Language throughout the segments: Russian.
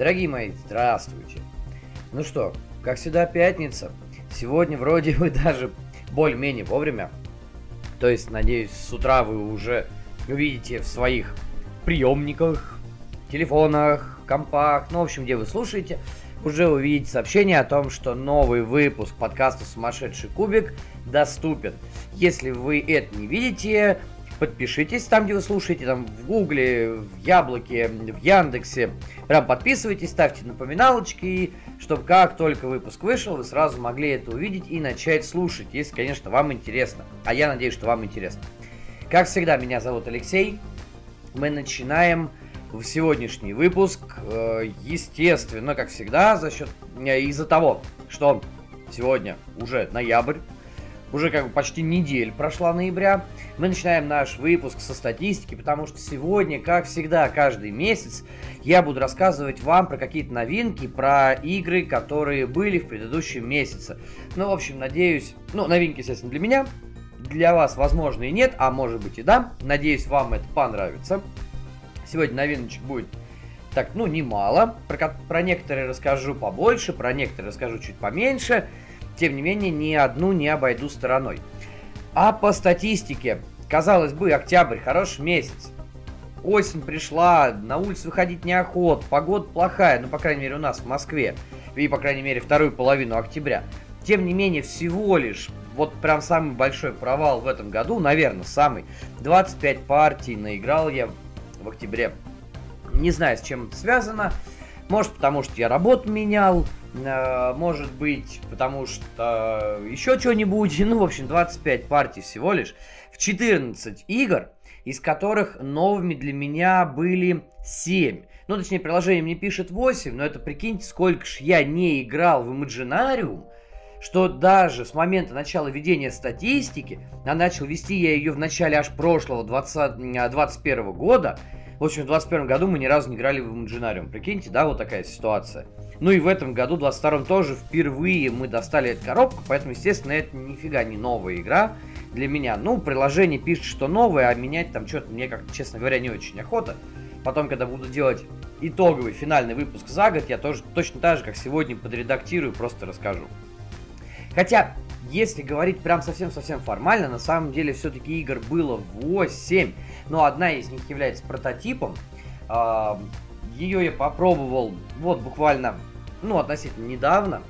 Дорогие мои, здравствуйте. Ну что, как всегда, пятница. Сегодня вроде бы даже более-менее вовремя. То есть, надеюсь, с утра вы уже увидите в своих приемниках, телефонах, компах, ну, в общем, где вы слушаете, уже увидите сообщение о том, что новый выпуск подкаста «Сумасшедший кубик» доступен. Если вы это не видите, подпишитесь там, где вы слушаете, там в Гугле, в Яблоке, в Яндексе. Прям подписывайтесь, ставьте напоминалочки, чтобы как только выпуск вышел, вы сразу могли это увидеть и начать слушать, если, конечно, вам интересно. А я надеюсь, что вам интересно. Как всегда, меня зовут Алексей. Мы начинаем в сегодняшний выпуск, э, естественно, как всегда, за счет э, из-за того, что сегодня уже ноябрь, уже как бы почти неделя прошла ноября. Мы начинаем наш выпуск со статистики, потому что сегодня, как всегда, каждый месяц я буду рассказывать вам про какие-то новинки, про игры, которые были в предыдущем месяце. Ну, в общем, надеюсь, ну, новинки, естественно, для меня, для вас, возможно, и нет, а может быть и да. Надеюсь, вам это понравится. Сегодня новиночек будет так, ну, немало. Про, про некоторые расскажу побольше, про некоторые расскажу чуть поменьше тем не менее, ни одну не обойду стороной. А по статистике, казалось бы, октябрь, хороший месяц. Осень пришла, на улицу выходить неохот, погода плохая, ну, по крайней мере, у нас в Москве, и, по крайней мере, вторую половину октября. Тем не менее, всего лишь, вот прям самый большой провал в этом году, наверное, самый, 25 партий наиграл я в октябре. Не знаю, с чем это связано. Может, потому что я работу менял, Э, может быть, потому что еще что-нибудь. Ну, в общем, 25 партий всего лишь. В 14 игр, из которых новыми для меня были 7. Ну, точнее, приложение мне пишет 8, но это прикиньте, сколько ж я не играл в Imaginarium, что даже с момента начала ведения статистики, а начал вести я ее в начале аж прошлого 20, 21 года, в общем, в 21 году мы ни разу не играли в Imaginarium. Прикиньте, да, вот такая ситуация. Ну и в этом году, 22 тоже, впервые мы достали эту коробку, поэтому, естественно, это нифига не новая игра для меня. Ну, приложение пишет, что новое, а менять там что-то мне, как честно говоря, не очень охота. Потом, когда буду делать итоговый финальный выпуск за год, я тоже точно так же, как сегодня, подредактирую, просто расскажу. Хотя, если говорить прям совсем-совсем формально, на самом деле все-таки игр было 8, но одна из них является прототипом. А, Ее я попробовал вот буквально ну, относительно недавно.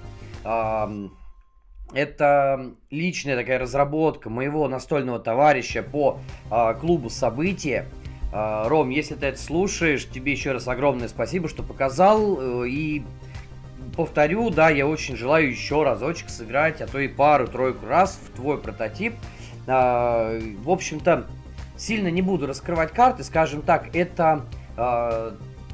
Это личная такая разработка моего настольного товарища по а, клубу события. А, Ром, если ты это слушаешь, тебе еще раз огромное спасибо, что показал. Э, и повторю, да, я очень желаю еще разочек сыграть, а то и пару-тройку раз в твой прототип. А, в общем-то, сильно не буду раскрывать карты, скажем так, это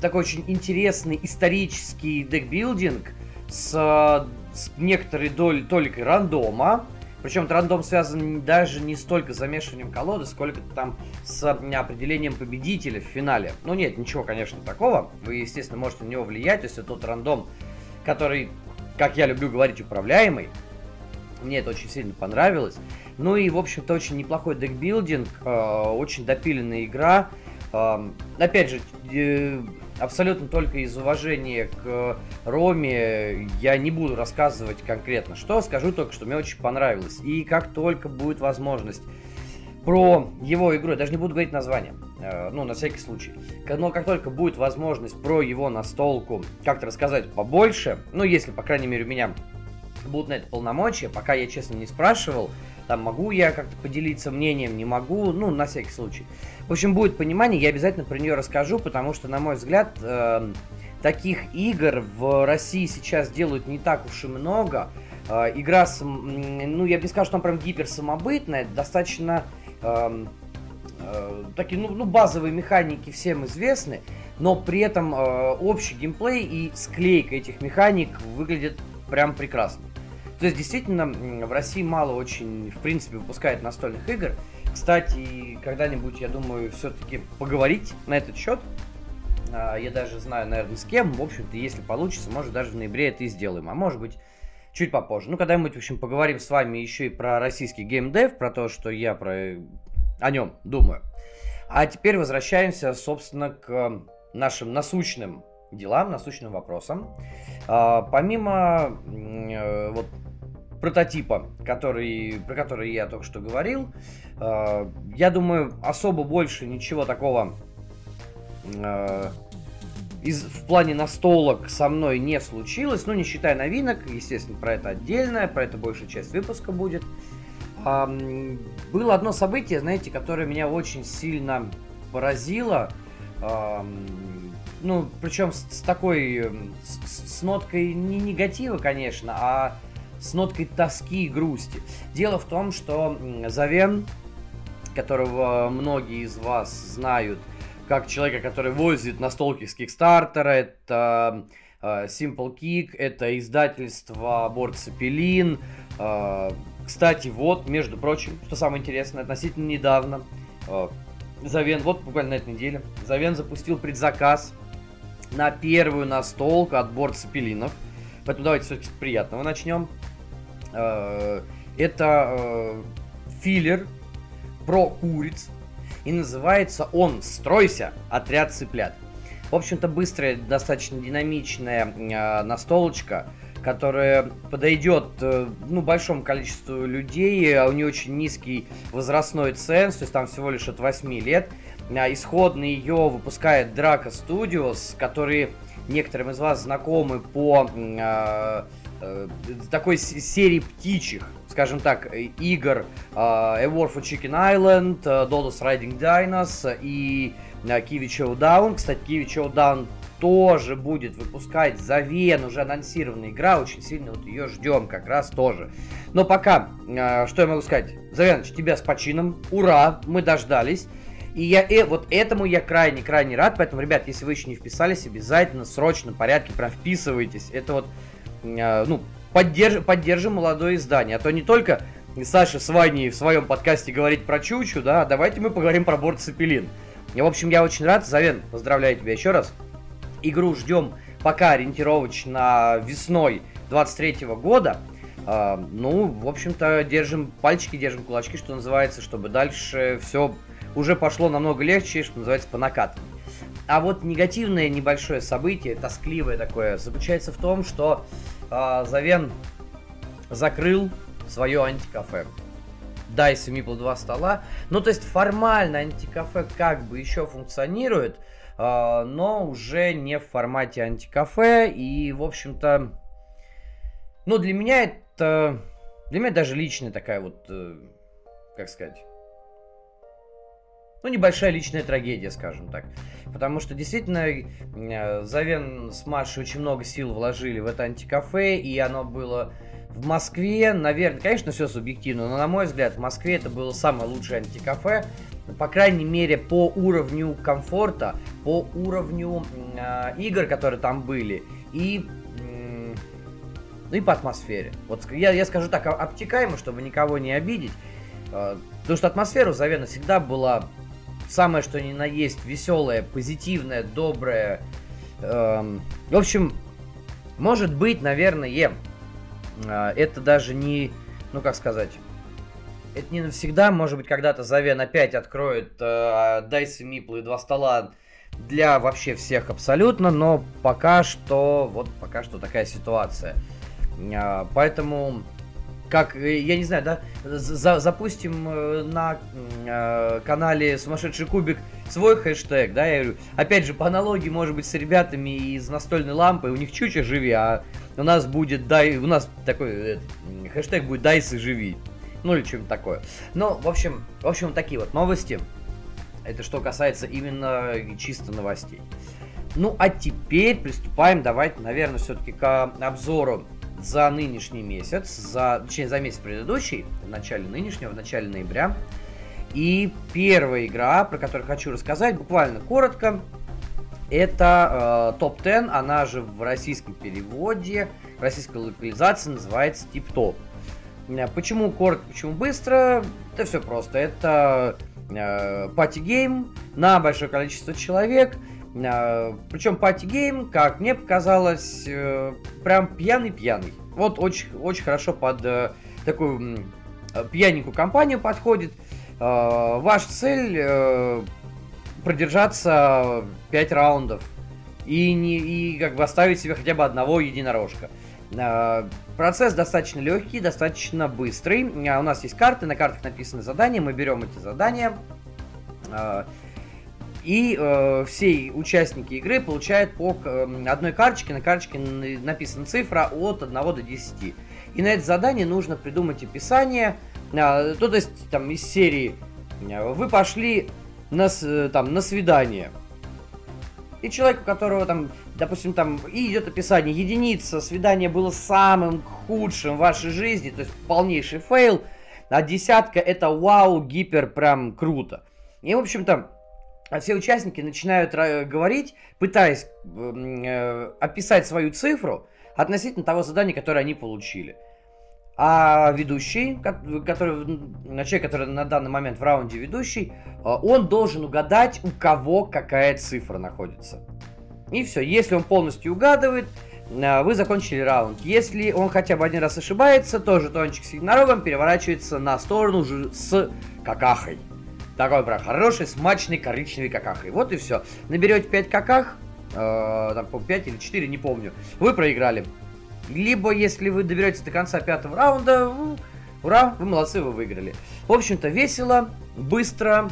такой очень интересный исторический декбилдинг с, с некоторой долей толикой рандома. Причем этот рандом связан даже не столько с замешиванием колоды, сколько там с определением победителя в финале. Ну нет, ничего, конечно, такого. Вы, естественно, можете на него влиять, если тот рандом, который, как я люблю говорить, управляемый. Мне это очень сильно понравилось. Ну и, в общем-то, очень неплохой декбилдинг, э, очень допиленная игра. Э, опять же, э, абсолютно только из уважения к Роме я не буду рассказывать конкретно что, скажу только, что мне очень понравилось. И как только будет возможность про его игру, я даже не буду говорить название, э, ну, на всякий случай. Но как только будет возможность про его настолку как-то рассказать побольше, ну, если, по крайней мере, у меня будут на это полномочия, пока я, честно, не спрашивал, там могу я как-то поделиться мнением, не могу, ну, на всякий случай. В общем, будет понимание, я обязательно про нее расскажу, потому что, на мой взгляд, э, таких игр в России сейчас делают не так уж и много. Э, игра, ну, я бы не сказал, что она прям гиперсамобытная, достаточно э, э, такие, ну, ну, базовые механики всем известны, но при этом э, общий геймплей и склейка этих механик выглядит прям прекрасно. То есть, действительно, в России мало очень, в принципе, выпускает настольных игр. Кстати, когда-нибудь, я думаю, все-таки поговорить на этот счет. А, я даже знаю, наверное, с кем. В общем-то, если получится, может, даже в ноябре это и сделаем. А может быть, чуть попозже. Ну, когда-нибудь, в общем, поговорим с вами еще и про российский геймдев, про то, что я про... о нем думаю. А теперь возвращаемся, собственно, к нашим насущным делам, насущным вопросам. А, помимо э, вот прототипа, который, про который я только что говорил, э, я думаю, особо больше ничего такого э, из, в плане настолок со мной не случилось, ну, не считая новинок, естественно, про это отдельно, про это большая часть выпуска будет. А, было одно событие, знаете, которое меня очень сильно поразило, а, ну, причем с, с такой, с, с ноткой не негатива, конечно, а с ноткой тоски и грусти. Дело в том, что Завен, которого многие из вас знают, как человека, который возит настолки с Kickstarter, это э, Simple Kick, это издательство Борт Цепелин. Э, кстати, вот, между прочим, что самое интересное, относительно недавно, э, Завен, вот буквально на этой неделе, Завен запустил предзаказ на первую настолку от Борт Цепелинов. Поэтому давайте все-таки с приятного начнем. Э, это э, филлер про куриц. И называется он «Стройся! Отряд цыплят». В общем-то, быстрая, достаточно динамичная э, настолочка, которая подойдет ну, большому количеству людей. У нее очень низкий возрастной ценз, то есть там всего лишь от 8 лет. Исходно ее выпускает Draco Studios, которые некоторым из вас знакомы по э, такой серии птичьих, скажем так, игр э, A War for Chicken Island, э, Dodos Riding Dinos и э, Kiwi Showdown. Кстати, Kiwi Showdown тоже будет выпускать за Вен, уже анонсированная игра, очень сильно вот ее ждем как раз тоже. Но пока, э, что я могу сказать? Завеныч, тебя с почином, ура, мы дождались. И я э, вот этому я крайне-крайне рад, поэтому, ребят, если вы еще не вписались, обязательно, срочно, порядке, прям вписывайтесь. Это вот Э, ну, поддерж, поддержим молодое издание. А то не только Саша с Ваней в своем подкасте говорит про Чучу, да, давайте мы поговорим про борт Цепелин. И, в общем, я очень рад. Завен, поздравляю тебя еще раз. Игру ждем пока ориентировочно весной 23 года. Uh, ну, в общем-то, держим пальчики, держим кулачки, что называется, чтобы дальше все уже пошло намного легче, что называется, по накатанной. А вот негативное небольшое событие, тоскливое такое, заключается в том, что э, Завен закрыл свое антикафе. Dice Meeple 2 стола. Ну, то есть формально антикафе как бы еще функционирует, э, но уже не в формате антикафе. И, в общем-то, ну, для меня это... Для меня даже личная такая вот, э, как сказать, ну, небольшая личная трагедия, скажем так. Потому что действительно э, Завен с Машей очень много сил вложили в это антикафе, и оно было в Москве, наверное, конечно, все субъективно, но на мой взгляд, в Москве это было самое лучшее антикафе, по крайней мере, по уровню комфорта, по уровню э, игр, которые там были, и э, ну и по атмосфере. Вот я, я скажу так, обтекаемо, чтобы никого не обидеть. Э, потому что атмосфера у Завена всегда была самое что ни на есть веселое, позитивное, доброе. Эм, в общем, может быть, наверное, э, это даже не, ну как сказать, это не навсегда, может быть, когда-то Завен опять откроет э, Дайсы Миплы и два стола для вообще всех абсолютно, но пока что, вот пока что такая ситуация. Э, поэтому как, э, я не знаю, да, за, запустим э, на э, канале Сумасшедший Кубик свой хэштег, да, я говорю, опять же, по аналогии, может быть, с ребятами из настольной лампы, у них чуча живи, а у нас будет, дай, у нас такой э, хэштег будет дайсы живи, ну или что-нибудь такое. Ну, в общем, в общем, такие вот новости, это что касается именно чисто новостей. Ну, а теперь приступаем, давайте, наверное, все-таки к обзору за нынешний месяц, за, точнее, за месяц предыдущий, в начале нынешнего, в начале ноября. И первая игра, про которую хочу рассказать, буквально коротко, это э, топ-10, она же в российском переводе, в российской локализации называется тип-топ. Э, почему коротко, почему быстро? Это все просто. Это э, пати-гейм на большое количество человек – Причем пати-гейм, как мне показалось, э, прям пьяный-пьяный. Вот очень, очень хорошо под э, такую пьяненькую компанию подходит. А, ваша цель э, продержаться 5 раундов. и, не, и как бы оставить себе хотя бы одного единорожка. А, процесс достаточно легкий, достаточно быстрый. А, у нас есть карты, на картах написаны задания, мы берем эти задания. А, и э, все участники игры получают по одной карточке. На карточке написана цифра от 1 до 10. И на это задание нужно придумать описание. Э, то, то есть там из серии вы пошли на, там, на свидание. И человек, у которого там, допустим, там и идет описание, единица, свидание было самым худшим в вашей жизни, то есть полнейший фейл, а десятка это вау, гипер, прям круто. И, в общем-то, все участники начинают говорить, пытаясь э, описать свою цифру относительно того задания, которое они получили. А ведущий, который, человек, который на данный момент в раунде ведущий, а, он должен угадать, у кого какая цифра находится. И все. Если он полностью угадывает, а, вы закончили раунд. Если он хотя бы один раз ошибается, то жетончик с единорогом переворачивается на сторону уже с какахой. Такой прям хороший, смачный коричневый какахой. Вот и все. Наберете 5 каках, э, там 5 или 4, не помню. Вы проиграли. Либо, если вы доберетесь до конца пятого раунда, ура, вы молодцы, вы выиграли. В общем-то, весело, быстро,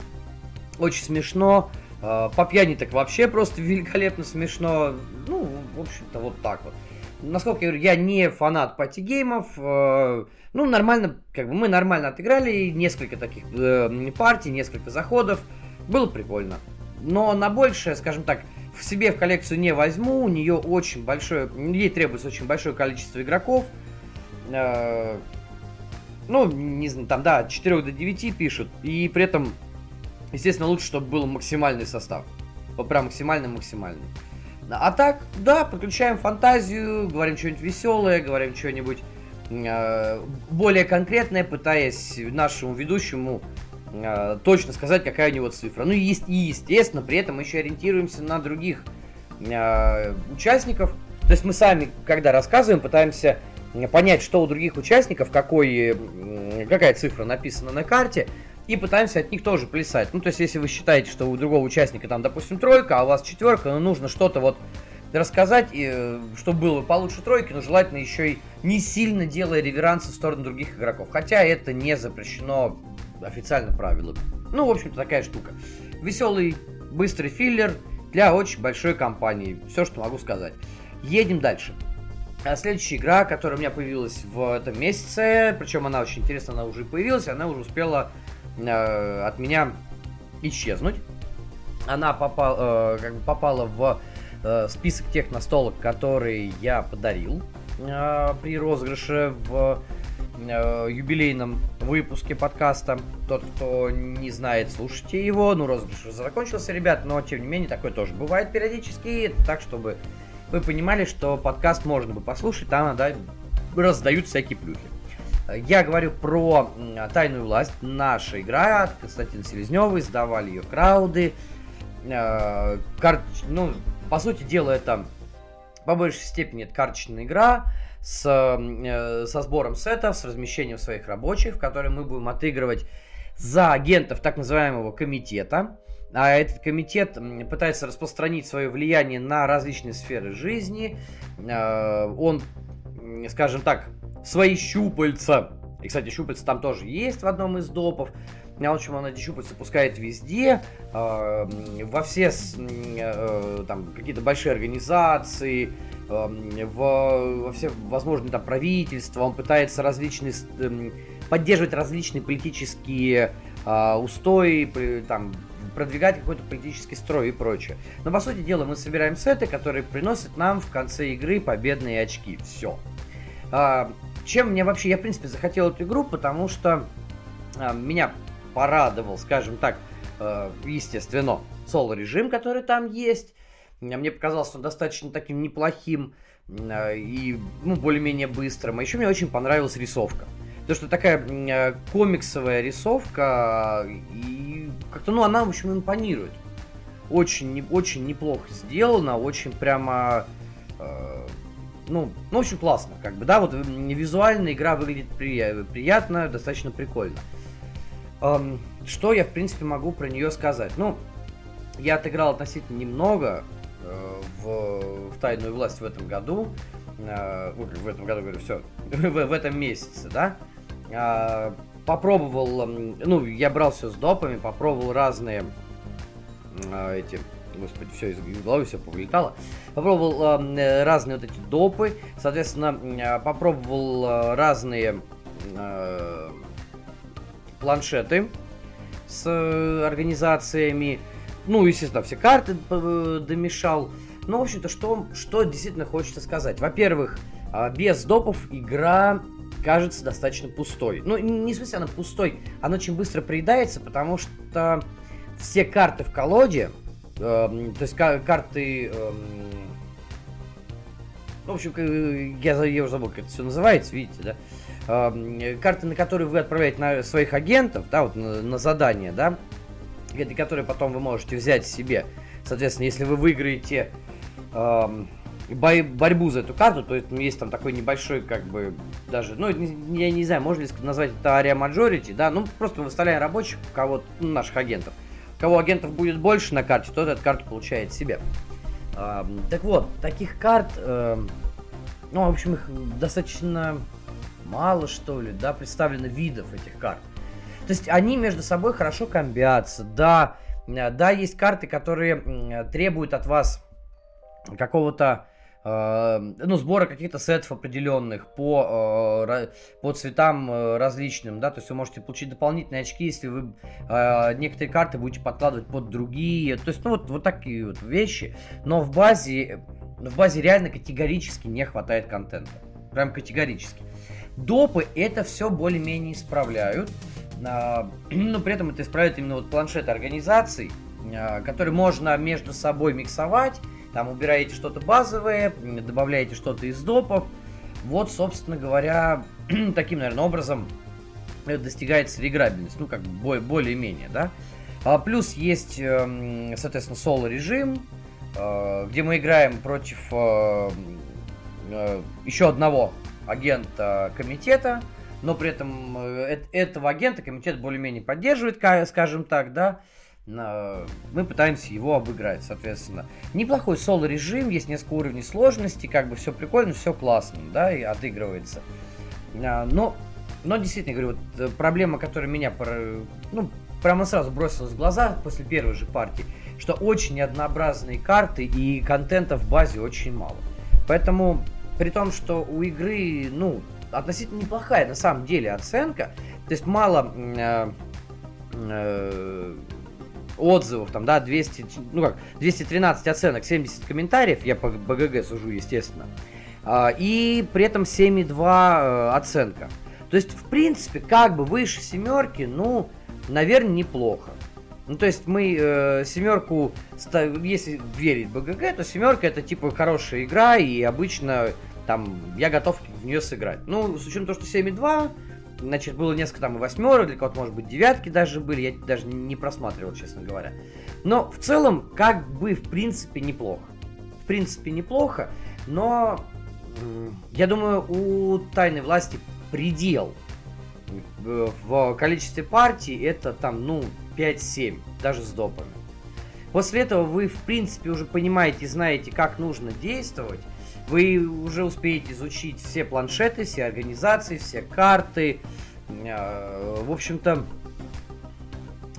очень смешно. А, по пьяни так вообще просто великолепно смешно. Ну, в общем-то, вот так вот. Насколько я говорю, я не фанат пати-геймов. А, ну, нормально, как бы мы нормально отыграли несколько таких э, партий, несколько заходов. Было прикольно. Но на большее, скажем так, в себе в коллекцию не возьму. У нее очень большое, ей требуется очень большое количество игроков. Э, ну, не знаю, там, да, от 4 до 9 пишут. И при этом, естественно, лучше, чтобы был максимальный состав. Вот прям максимальный-максимальный. А так, да, подключаем фантазию, говорим что-нибудь веселое, говорим что-нибудь э, более конкретное, пытаясь нашему ведущему э, точно сказать, какая у него цифра. Ну и, есть, естественно, при этом мы еще ориентируемся на других э, участников. То есть мы сами, когда рассказываем, пытаемся понять, что у других участников, какой, какая цифра написана на карте, и пытаемся от них тоже плясать. Ну, то есть, если вы считаете, что у другого участника там, допустим, тройка, а у вас четверка, ну, нужно что-то вот рассказать, и, э, чтобы было получше тройки, но желательно еще и не сильно делая реверансы в сторону других игроков. Хотя это не запрещено официально правилами. Ну, в общем-то, такая штука. Веселый, быстрый филлер для очень большой компании. Все, что могу сказать. Едем дальше. А следующая игра, которая у меня появилась в этом месяце, причем она очень интересная, она уже появилась, она уже успела э, от меня исчезнуть. Она попал, э, как бы попала в э, список тех настолок, которые я подарил э, при розыгрыше в э, юбилейном выпуске подкаста. Тот, кто не знает, слушайте его. Ну, розыгрыш уже закончился, ребят, но тем не менее такое тоже бывает периодически. Так, чтобы вы понимали, что подкаст можно бы послушать, там да, раздают всякие плюхи. Я говорю про «Тайную власть». Наша игра от Константина Селезнева. Издавали ее крауды. Э, кар... Ну, по сути дела, это по большей степени это карточная игра с, э, со сбором сетов, с размещением своих рабочих, в которой мы будем отыгрывать за агентов так называемого комитета. А этот комитет пытается распространить свое влияние на различные сферы жизни. Э, он, скажем так, свои щупальца, и, кстати, щупальца там тоже есть в одном из допов, в общем, он эти щупальца пускает везде, э, во все там какие-то большие организации, Эм, в, во все возможные там правительства, он пытается различные, эм, поддерживать различные политические э, устои, там, продвигать какой-то политический строй и прочее. Но по сути дела мы собираем сеты, которые приносят нам в конце игры победные очки. Все. Э, чем мне вообще, я в принципе захотел эту игру, потому что э, меня порадовал, скажем так, э, естественно, соло-режим, который там есть. Мне показалось он достаточно таким неплохим а, и ну, более-менее быстрым. А еще мне очень понравилась рисовка. Потому что такая э, комиксовая рисовка, и как-то, ну, она, в общем, импонирует. Очень, очень неплохо сделано, очень прямо, э, ну, ну, очень классно, как бы, да, вот визуально игра выглядит при, приятно, достаточно прикольно. Эм, что я, в принципе, могу про нее сказать? Ну, я отыграл относительно немного, э, в, в тайную власть в этом году, э, в этом году, говорю, все, в, в этом месяце, да, попробовал, ну, я брал все с допами, попробовал разные э, эти, господи, все из головы все повылетало, попробовал э, разные вот эти допы, соответственно, э, попробовал разные планшеты с э, организациями, ну, естественно, все карты э, домешал. Ну, в общем-то, что, что действительно хочется сказать. Во-первых, а, без допов игра кажется достаточно пустой. Ну, не в смысле она пустой, она очень быстро приедается, потому что все карты в колоде, э, то есть карты... Э, в общем, я, я уже забыл, как это все называется, видите, да? Э, карты, на которые вы отправляете на своих агентов, да, вот на, на задание, да, которые потом вы можете взять себе. Соответственно, если вы выиграете бо- борьбу за эту карту, то есть, есть там такой небольшой, как бы, даже, ну, я не знаю, можно ли назвать это Area Majority, да, ну, просто выставляем рабочих, кого ну, наших агентов. У кого агентов будет больше на карте, тот эту карту получает себе. Э, так вот, таких карт, э, ну, в общем, их достаточно мало, что ли, да, представлено видов этих карт. То есть они между собой хорошо комбятся. Да, э, да, есть карты, которые требуют от вас какого-то ну, сбора каких-то сетов определенных по, э, по цветам различным, да, то есть вы можете получить дополнительные очки, если вы некоторые карты будете подкладывать под другие, то есть, ну, вот, вот такие вот вещи, но в базе, в базе реально категорически не хватает контента, прям категорически. Допы это все более-менее исправляют, а, но при этом это исправляет именно вот планшеты организаций, а, которые можно между собой миксовать. Там убираете что-то базовое, добавляете что-то из допов. Вот, собственно говоря, таким, наверное, образом достигается реиграбельность. Ну, как бы более-менее, да. А плюс есть, эм, соответственно, соло-режим, э, где мы играем против э, э, еще одного агента комитета, но при этом этого агента комитет более-менее поддерживает, скажем так, да, мы пытаемся его обыграть, соответственно. Неплохой соло-режим, есть несколько уровней сложности, как бы все прикольно, все классно, да, и отыгрывается. А, но, но действительно, говорю, вот э, проблема, которая меня, ну, прямо сразу бросилась в глаза после первой же партии, что очень однообразные карты и контента в базе очень мало. Поэтому, при том, что у игры, ну, относительно неплохая на самом деле оценка. То есть мало э, э, отзывов, там, да, 200, ну как, 213 оценок, 70 комментариев, я по БГГ сужу, естественно. Э, и при этом 7,2 э, оценка. То есть, в принципе, как бы выше семерки, ну, наверное, неплохо. Ну, то есть мы э, семерку, если верить БГГ, то семерка это типа хорошая игра, и обычно там я готов в нее сыграть. Ну, с учетом того, что 7,2, значит, было несколько там и восьмерок, для кого-то, может быть, девятки даже были, я даже не просматривал, честно говоря. Но в целом, как бы, в принципе, неплохо. В принципе, неплохо, но я думаю, у тайной власти предел в количестве партий это там, ну, 5-7, даже с допами. После этого вы, в принципе, уже понимаете, знаете, как нужно действовать, вы уже успеете изучить все планшеты, все организации, все карты. Э, в общем-то,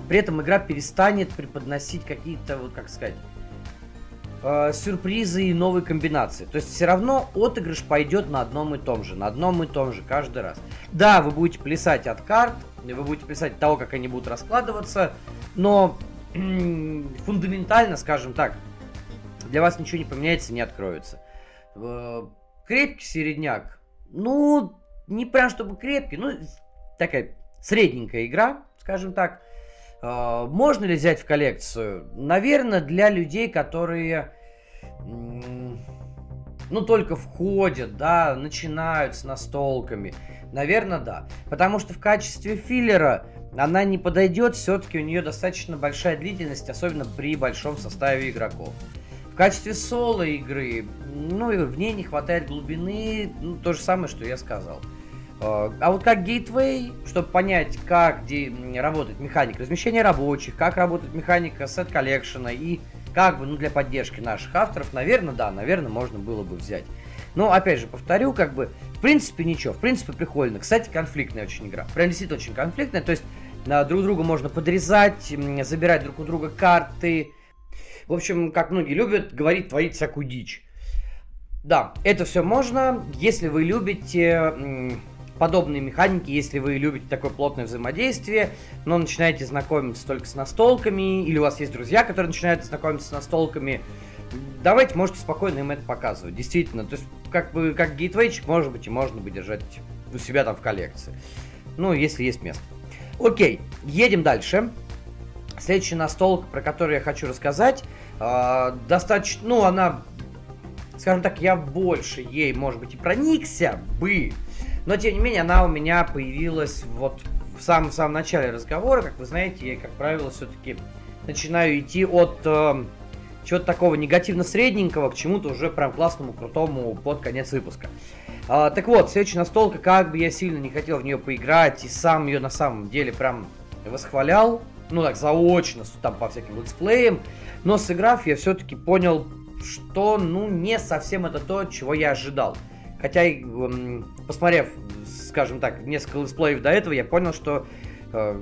при этом игра перестанет преподносить какие-то, вот как сказать, э, сюрпризы и новые комбинации. То есть все равно отыгрыш пойдет на одном и том же, на одном и том же каждый раз. Да, вы будете плясать от карт, вы будете плясать от того, как они будут раскладываться, но фундаментально, скажем так, для вас ничего не поменяется, не откроется. Э, крепкий середняк. Ну, не прям чтобы крепкий, ну, такая средненькая игра, скажем так. Э, можно ли взять в коллекцию? Наверное, для людей, которые ну, только входят, да, начинают с настолками. Наверное, да. Потому что в качестве филлера она не подойдет, все-таки у нее достаточно большая длительность, особенно при большом составе игроков. В качестве соло игры, ну, и в ней не хватает глубины, ну, то же самое, что я сказал. А, а вот как гейтвей, чтобы понять, как где работает механика размещения рабочих, как работает механика сет коллекшена и как бы, ну, для поддержки наших авторов, наверное, да, наверное, можно было бы взять. Но, опять же, повторю, как бы, в принципе, ничего, в принципе, прикольно. Кстати, конфликтная очень игра. Прям действительно очень конфликтная, то есть друг друга можно подрезать, забирать друг у друга карты. В общем, как многие любят, говорить, творить всякую дичь. Да, это все можно, если вы любите подобные механики, если вы любите такое плотное взаимодействие, но начинаете знакомиться только с настолками, или у вас есть друзья, которые начинают знакомиться с настолками, давайте можете спокойно им это показывать. Действительно, то есть как бы как гейтвейчик, может быть, и можно бы держать у себя там в коллекции. Ну, если есть место. Окей, едем дальше. Следующая настолка, про которую я хочу рассказать, э, достаточно, ну, она, скажем так, я больше ей, может быть, и проникся бы, но, тем не менее, она у меня появилась вот в самом, самом начале разговора. Как вы знаете, я, как правило, все-таки начинаю идти от э, чего-то такого негативно-средненького к чему-то уже прям классному, крутому под конец выпуска. А, так вот, следующая настолка, как бы я сильно не хотел в нее поиграть, и сам ее на самом деле прям восхвалял, ну так, заочно, там по всяким летсплеям, но сыграв, я все-таки понял, что, ну, не совсем это то, чего я ожидал. Хотя, посмотрев, скажем так, несколько летсплеев до этого, я понял, что э,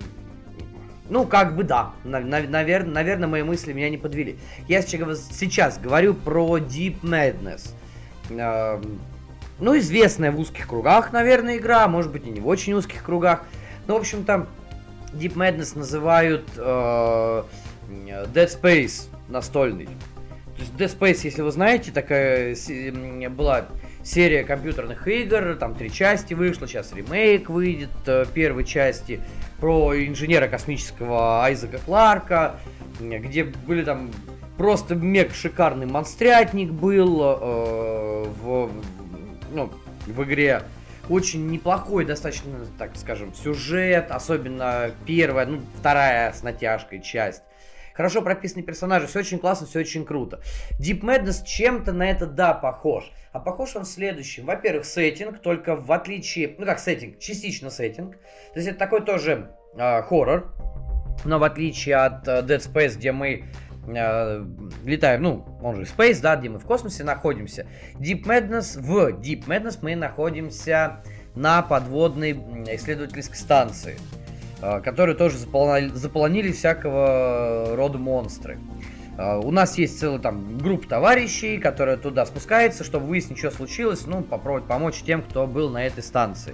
ну, как бы да. Навер- наверное, мои мысли меня не подвели. Я сейчас говорю про Deep Madness. Ну, известная в узких кругах, наверное, игра, может быть, и не в очень узких кругах. Но, в общем-то, Deep Madness называют э, Dead Space настольный. То есть Dead Space, если вы знаете, такая была серия компьютерных игр, там три части вышло, сейчас ремейк выйдет э, первой части про инженера космического Айзека Кларка, где были там просто мег шикарный монстрятник был э, в, ну, в игре. Очень неплохой, достаточно, так скажем, сюжет, особенно первая, ну, вторая с натяжкой часть. Хорошо прописанные персонажи, все очень классно, все очень круто. Deep Madness чем-то на это, да, похож. А похож он следующим. Во-первых, сеттинг, только в отличие... Ну как сеттинг? Частично сеттинг. То есть это такой тоже э, хоррор. Но в отличие от э, Dead Space, где мы э, летаем, ну, он же Space, да, где мы в космосе находимся. Deep Madness, в Deep Madness мы находимся на подводной исследовательской станции, э, которую тоже заполонили, заполонили всякого рода монстры. А, у нас есть целая там группа товарищей, которая туда спускается, чтобы выяснить, что случилось, ну, попробовать помочь тем, кто был на этой станции.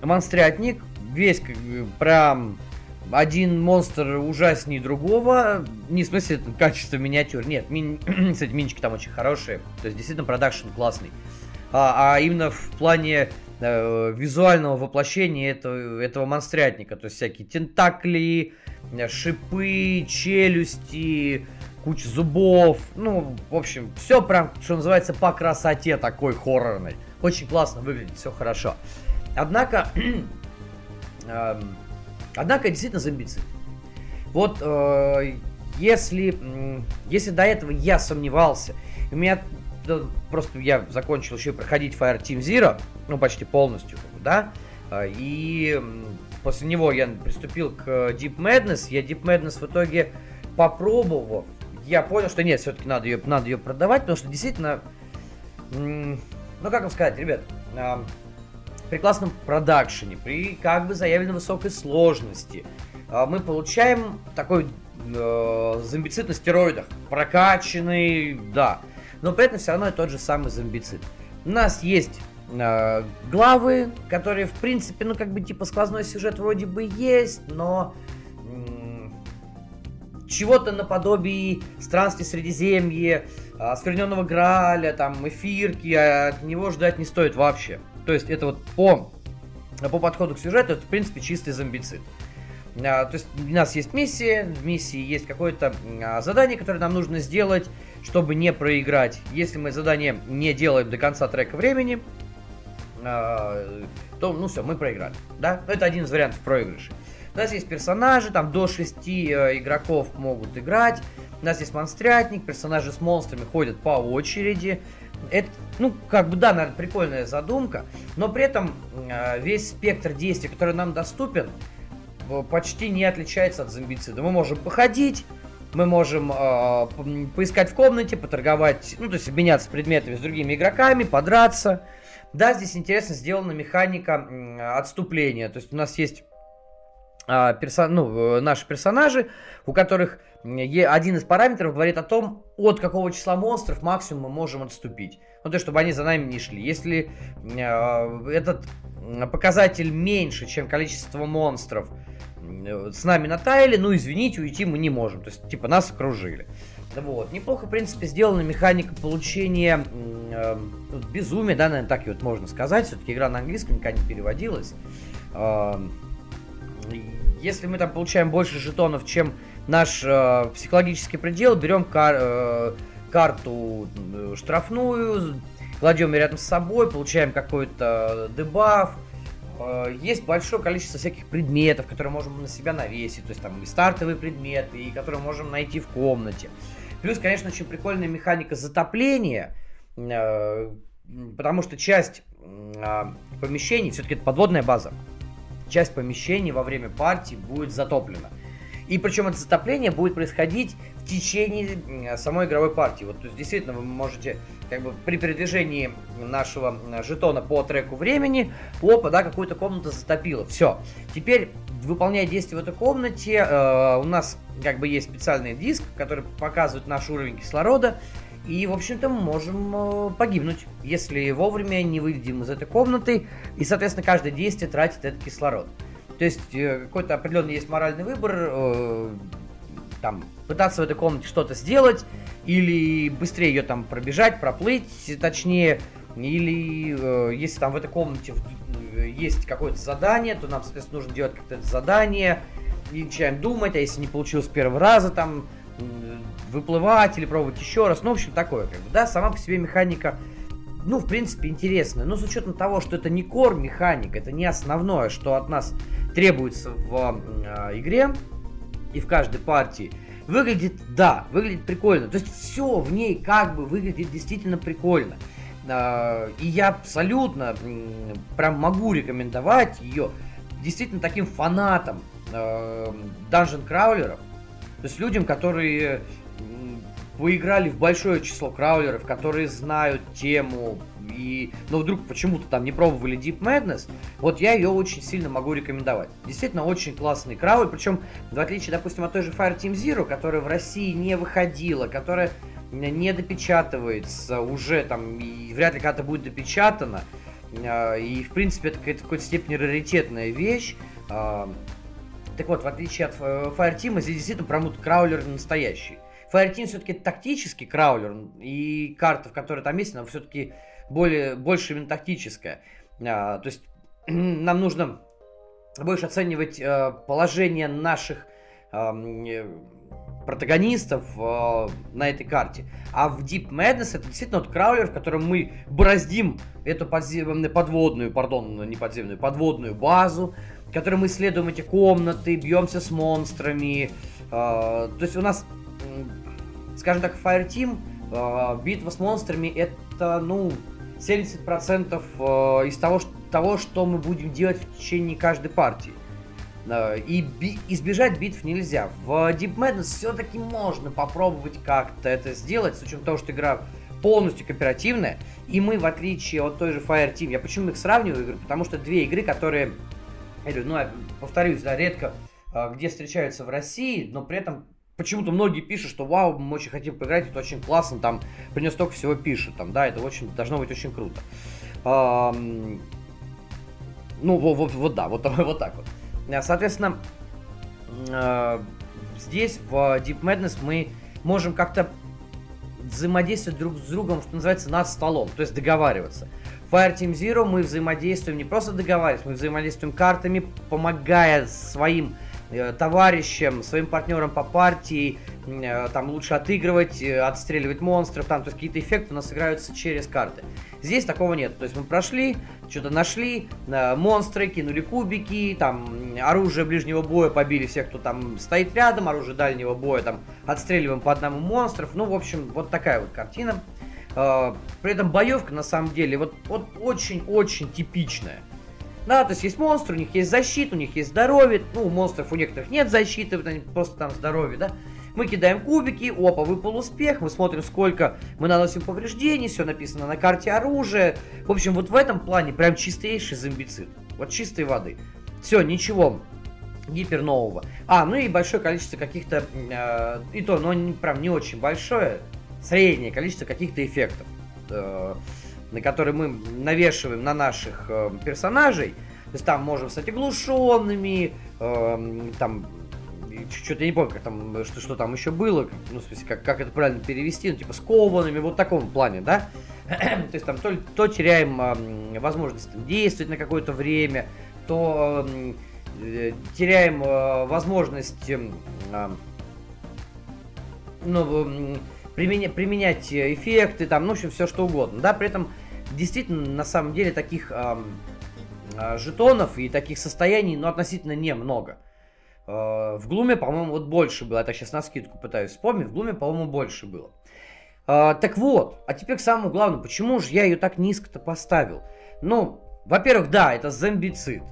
Монстрятник, весь прям один монстр ужаснее другого, не в смысле качества миниатюр, нет, ми... кстати, минички там очень хорошие, то есть действительно продакшн классный, а, а именно в плане э, визуального воплощения этого, этого монстрятника, то есть всякие тентакли, шипы, челюсти, куча зубов. Ну, в общем, все прям, что называется, по красоте такой хоррорной. Очень классно выглядит, все хорошо. Однако, э, однако действительно зомбицид. Вот э, если, если до этого я сомневался, у меня просто я закончил еще проходить Fire Team Zero, ну почти полностью, да, э, и После него я приступил к Deep Madness. Я Deep Madness в итоге попробовал. Я понял, что нет, все-таки надо ее, надо ее продавать, потому что действительно, ну как вам сказать, ребят, при классном продакшене, при как бы заявленной высокой сложности, а, мы получаем такой э, зомбицид на стероидах, прокачанный, да, но при этом все равно тот же самый зомбицид. У нас есть э, главы, которые, в принципе, ну, как бы, типа, сквозной сюжет вроде бы есть, но чего-то наподобие странствий Средиземья, э, оскверненного Граля, там, эфирки, а от него ждать не стоит вообще. То есть это вот по, по подходу к сюжету, это, в принципе, чистый зомбицид. А, то есть у нас есть миссия, в миссии есть какое-то а, задание, которое нам нужно сделать, чтобы не проиграть. Если мы задание не делаем до конца трека времени, а, то, ну все, мы проиграли, да? Это один из вариантов проигрыша. У нас есть персонажи, там до 6 э, игроков могут играть. У нас есть монстрятник, персонажи с монстрами ходят по очереди. Это, ну, как бы, да, наверное, прикольная задумка, но при этом э, весь спектр действий, который нам доступен, почти не отличается от зомбицида. Мы можем походить, мы можем э, поискать в комнате, поторговать, ну, то есть обменяться предметами с другими игроками, подраться. Да, здесь интересно сделана механика э, отступления. То есть у нас есть э, персон, ну, наши персонажи, у которых один из параметров говорит о том, от какого числа монстров максимум мы можем отступить. Ну, то есть, чтобы они за нами не шли. Если э, этот показатель меньше, чем количество монстров, с нами на тайле, ну, извините, уйти мы не можем. То есть, типа, нас окружили. Вот. Неплохо, в принципе, сделана механика получения э, безумия, да, наверное, так и вот можно сказать. Все-таки игра на английском никогда не переводилась. Э, если мы там получаем больше жетонов, чем наш э, психологический предел, берем кар, э, карту э, штрафную, кладем ее рядом с собой, получаем какой-то дебаф, Э, есть большое количество всяких предметов, которые можем на себя навесить, то есть там и стартовые предметы, и которые можем найти в комнате. Плюс, конечно, очень прикольная механика затопления, э, потому что часть а, помещений, все-таки это подводная база, часть помещений во время партии будет затоплена. И причем это затопление будет происходить в течение самой игровой партии. Вот, то есть, действительно, вы можете как бы при передвижении нашего жетона по треку времени, опа, да, какую-то комнату затопило. Все. Теперь, выполняя действия в этой комнате, э, у нас как бы есть специальный диск, который показывает наш уровень кислорода. И, в общем-то, мы можем э, погибнуть, если вовремя не выйдем из этой комнаты. И, соответственно, каждое действие тратит этот кислород. То есть э, какой-то определенный есть моральный выбор, э, там, пытаться в этой комнате что-то сделать, или быстрее ее там пробежать, проплыть, точнее, или э, если там в этой комнате есть какое-то задание, то нам, соответственно, нужно делать как-то это задание, и начинаем думать, а если не получилось с первого раза, там, выплывать или пробовать еще раз, ну, в общем, такое, как бы, да, сама по себе механика ну, в принципе, интересно. Но с учетом того, что это не кор механика, это не основное, что от нас требуется в э, игре и в каждой партии, выглядит, да, выглядит прикольно. То есть все в ней как бы выглядит действительно прикольно. Э, и я абсолютно прям могу рекомендовать ее действительно таким фанатам Dungeon краулеров. То есть людям, которые поиграли в большое число краулеров, которые знают тему, и, но вдруг почему-то там не пробовали Deep Madness, вот я ее очень сильно могу рекомендовать. Действительно, очень классный краулер, причем, в отличие, допустим, от той же Fireteam Zero, которая в России не выходила, которая не допечатывается уже там, и вряд ли когда-то будет допечатана, а, и, в принципе, это какая-то в какой-то степени раритетная вещь, а, так вот, в отличие от э, Fireteam, здесь действительно промут краулер настоящий. Fireteam все-таки тактический краулер, и карта, в которой там есть, она все-таки более, больше именно тактическая. А, то есть нам нужно больше оценивать а, положение наших а, протагонистов э, на этой карте. А в Deep Madness это действительно вот краулер, в котором мы бороздим эту подземную, подводную, пардон, не подземную, подводную базу, в которой мы исследуем эти комнаты, бьемся с монстрами. Э, то есть у нас скажем так, Fireteam, э, битва с монстрами это, ну, 70% э, из того, что, того, что мы будем делать в течение каждой партии. Э, и би- избежать битв нельзя. В Deep Madness все-таки можно попробовать как-то это сделать, с учетом того, что игра полностью кооперативная. И мы, в отличие от той же Fireteam, я почему их сравниваю игры? Потому что две игры, которые, ну, я повторюсь, да, редко где встречаются в России, но при этом почему-то многие пишут, что вау, мы очень хотим поиграть, это очень классно, там, принес столько всего пишет, там, да, это очень, должно быть очень круто. А, ну, вот, вот, вот да, вот, вот так вот. А, соответственно, а, здесь в Deep Madness мы можем как-то взаимодействовать друг с другом, что называется, над столом, то есть договариваться. В Fireteam Zero мы взаимодействуем не просто договариваясь, мы взаимодействуем картами, помогая своим Э, товарищам, своим партнерам по партии, э, там лучше отыгрывать, э, отстреливать монстров, там, то есть какие-то эффекты у нас играются через карты. Здесь такого нет, то есть мы прошли, что-то нашли, монстры, кинули кубики, там, оружие ближнего боя побили всех, кто там стоит рядом, оружие дальнего боя, там, отстреливаем по одному монстров, ну, в общем, вот такая вот картина. При этом боевка, на самом деле, вот очень-очень типичная. Да, то есть есть монстры, у них есть защита, у них есть здоровье. Ну, у монстров у некоторых нет защиты, они просто там здоровье, да. Мы кидаем кубики, опа, выпал успех, мы смотрим, сколько мы наносим повреждений, все написано на карте оружия. В общем, вот в этом плане прям чистейший зомбицид. Вот чистой воды. Все, ничего гипер нового. А, ну и большое количество каких-то, э, и то, но не, прям не очень большое, среднее количество каких-то эффектов, э, на которые мы навешиваем на наших э, персонажей. То есть там можем стать оглушенными, э, там что-то не помню, как там, что, что там еще было, ну, в смысле, как, как это правильно перевести, ну, типа, скованными, вот в таком плане, да? то есть там то, то теряем э, возможность действовать на какое-то время, то э, теряем э, возможность э, ну, применя, применять эффекты, там, ну, в общем, все что угодно, да, при этом действительно, на самом деле, таких э, жетонов и таких состояний, ну, относительно немного. Э, в Глуме, по-моему, вот больше было. Так сейчас на скидку пытаюсь вспомнить. В Глуме, по-моему, больше было. Э, так вот, а теперь к самому главному. Почему же я ее так низко-то поставил? Ну, во-первых, да, это зомбицид.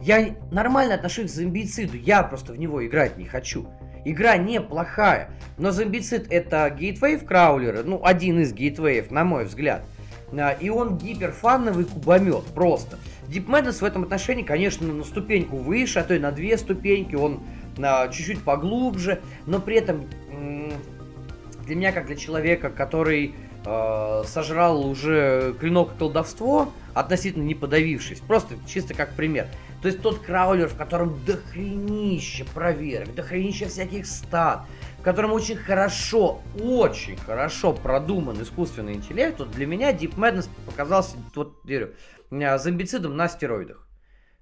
Я нормально отношусь к зомбициду, я просто в него играть не хочу. Игра неплохая, но зомбицид это гейтвейв краулера, ну, один из гейтвеев, на мой взгляд. Э, и он гиперфановый кубомет, просто. Deep Madness в этом отношении, конечно, на ступеньку выше, а то и на две ступеньки, он на чуть-чуть поглубже, но при этом для меня, как для человека, который э, сожрал уже клинок и колдовство, относительно не подавившись, просто чисто как пример. То есть тот краулер, в котором дохренище проверок, дохренище всяких стат, в котором очень хорошо, очень хорошо продуман искусственный интеллект, вот для меня Deep Madness показался, вот, Э, зомбицидом на стероидах.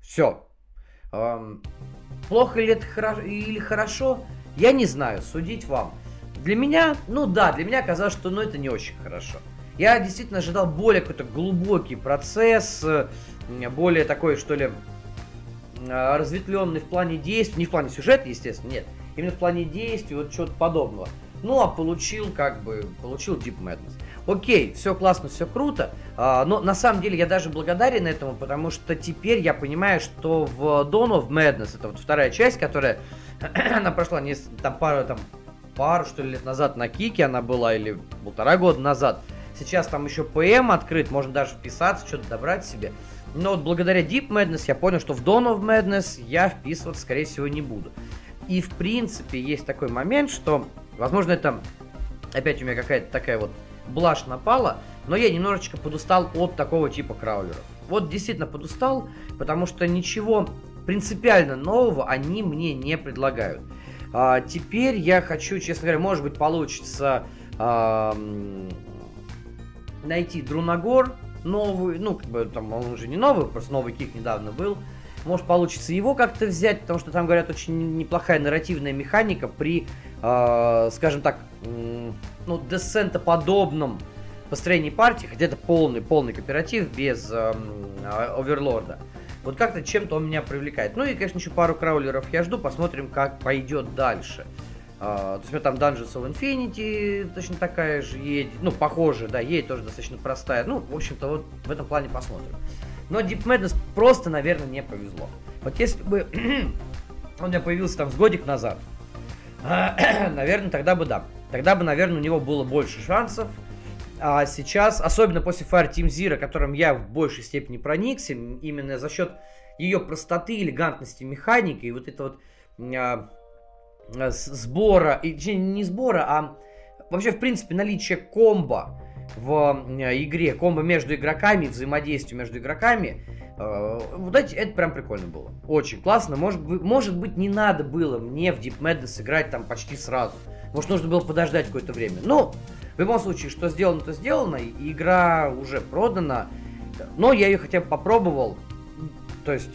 Все. Эм, плохо ли это хоро- или хорошо, я не знаю, судить вам. Для меня, ну да, для меня казалось, что ну, это не очень хорошо. Я действительно ожидал более какой-то глубокий процесс, э, более такой, что ли, э, разветвленный в плане действий, не в плане сюжета, естественно, нет, именно в плане действий, вот чего-то подобного. Ну, а получил, как бы, получил Deep Madness. Окей, все классно, все круто, а, но на самом деле я даже благодарен этому, потому что теперь я понимаю, что в Dawn of Madness, это вот вторая часть, которая, она прошла не, там пару, там, пару, что ли, лет назад на Кике она была, или полтора года назад, сейчас там еще ПМ открыт, можно даже вписаться, что-то добрать себе, но вот благодаря Deep Madness я понял, что в Dawn of Madness я вписываться, скорее всего, не буду. И, в принципе, есть такой момент, что, возможно, это опять у меня какая-то такая вот блажь напала, но я немножечко подустал от такого типа краулеров. Вот действительно подустал, потому что ничего принципиально нового они мне не предлагают. А, теперь я хочу, честно говоря, может быть получится а, найти Друнагор новый, ну как бы там он уже не новый, просто новый кик недавно был. Может получится его как-то взять, потому что там, говорят, очень неплохая нарративная механика при, э, скажем так, ну, десентоподобном построении партии, хотя это полный, полный кооператив без эм, а, оверлорда. Вот как-то чем-то он меня привлекает. Ну и, конечно, еще пару краулеров я жду, посмотрим, как пойдет дальше. Uh, то есть у меня там Dungeons of Infinity точно такая же едет, ну, похоже, да, едет тоже достаточно простая. Ну, в общем-то, вот в этом плане посмотрим. Но Deep Madness просто, наверное, не повезло. Вот если бы он у меня появился там с годик назад, наверное, тогда бы да. Тогда бы, наверное, у него было больше шансов. А сейчас, особенно после Fire Team Zero, которым я в большей степени проникся, именно за счет ее простоты, элегантности механики и вот это вот а, а сбора, и, не сбора, а вообще, в принципе, наличие комбо в а, игре, комбо между игроками, взаимодействие между игроками, а, вот эти, это прям прикольно было. Очень классно. Может быть, может быть, не надо было мне в Deep Madness играть там почти сразу. Может, нужно было подождать какое-то время. Но, в любом случае, что сделано, то сделано. И игра уже продана. Но я ее хотя бы попробовал. То есть,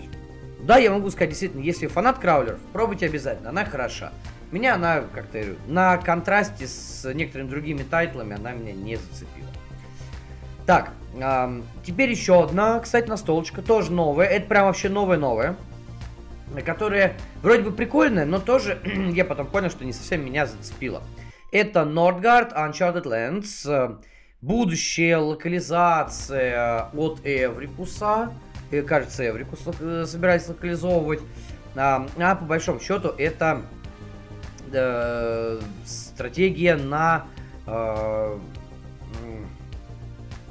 да, я могу сказать, действительно, если фанат краулеров, пробуйте обязательно. Она хороша. Меня она, как-то на контрасте с некоторыми другими тайтлами, она меня не зацепила. Так, эм, теперь еще одна, кстати, настолочка, тоже новая. Это прям вообще новая-новая которая вроде бы прикольная, но тоже я потом понял, что не совсем меня зацепила. Это Nordgard Uncharted Lands, будущая локализация от Эврикуса, кажется, Эврикус э, собирается локализовывать, а, а по большому счету это э, стратегия на э,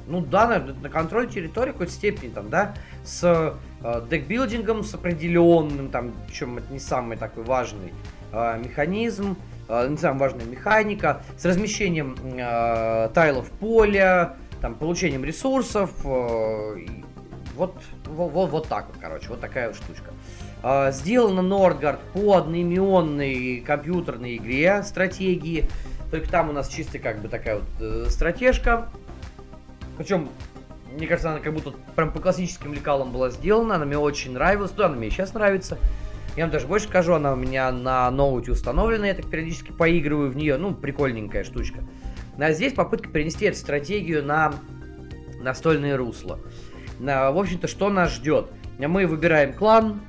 ну да, на, на контроль территории в какой-то степени, там, да, с э, декбилдингом, с определенным, там, причем это не самый такой важный э, механизм, э, не самая важная механика, с размещением э, тайлов поля, там, получением ресурсов, э, вот, вот, вот, так вот, короче, вот такая вот штучка. Э, сделано Нордгард по одноименной компьютерной игре стратегии, только там у нас чисто как бы такая вот э, стратежка, причем, мне кажется, она как будто прям по классическим лекалам была сделана. Она мне очень нравилась. Да, она мне сейчас нравится. Я вам даже больше скажу, она у меня на ноуте установлена, я так периодически поигрываю в нее. Ну, прикольненькая штучка. А здесь попытка перенести эту стратегию на настольные русла. В общем-то, что нас ждет? Мы выбираем клан,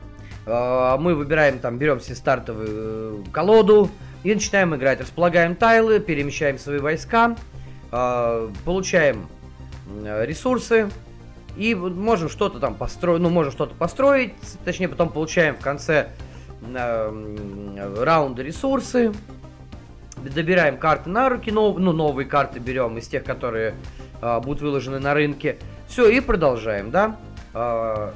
а, мы выбираем, там, берем все стартовую э, колоду и начинаем играть. Располагаем тайлы, перемещаем свои войска, получаем Э, ресурсы и можем что-то там построить, ну, можем что-то построить, точнее, потом получаем в конце э, раунда ресурсы, добираем карты на руки, нов, ну, новые карты берем из тех, которые э, будут выложены на рынке. Все, и продолжаем, да. Э,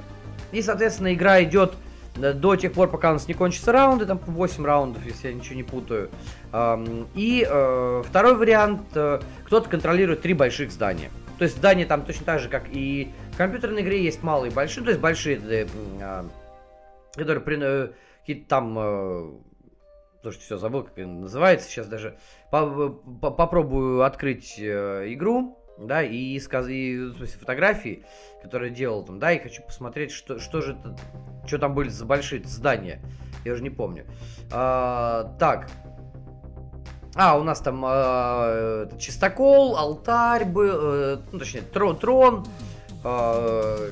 и, соответственно, игра идет до тех пор, пока у нас не кончатся раунды, там по 8 раундов, если я ничего не путаю. И э, второй вариант, э, кто-то контролирует три больших здания. То есть здания там точно так же, как и в компьютерной игре есть малые и большие. То есть большие, э, которые э, какие-то там... Э, что все забыл, как называется. Сейчас даже по, по, попробую открыть э, игру, да, и, сказ... и в смысле, фотографии, которые делал там, да, и хочу посмотреть, что, что же это, что там были за большие здания. Я уже не помню. А, так, а, у нас там э, чистокол, алтарь был, э, ну, точнее, трон, трон э,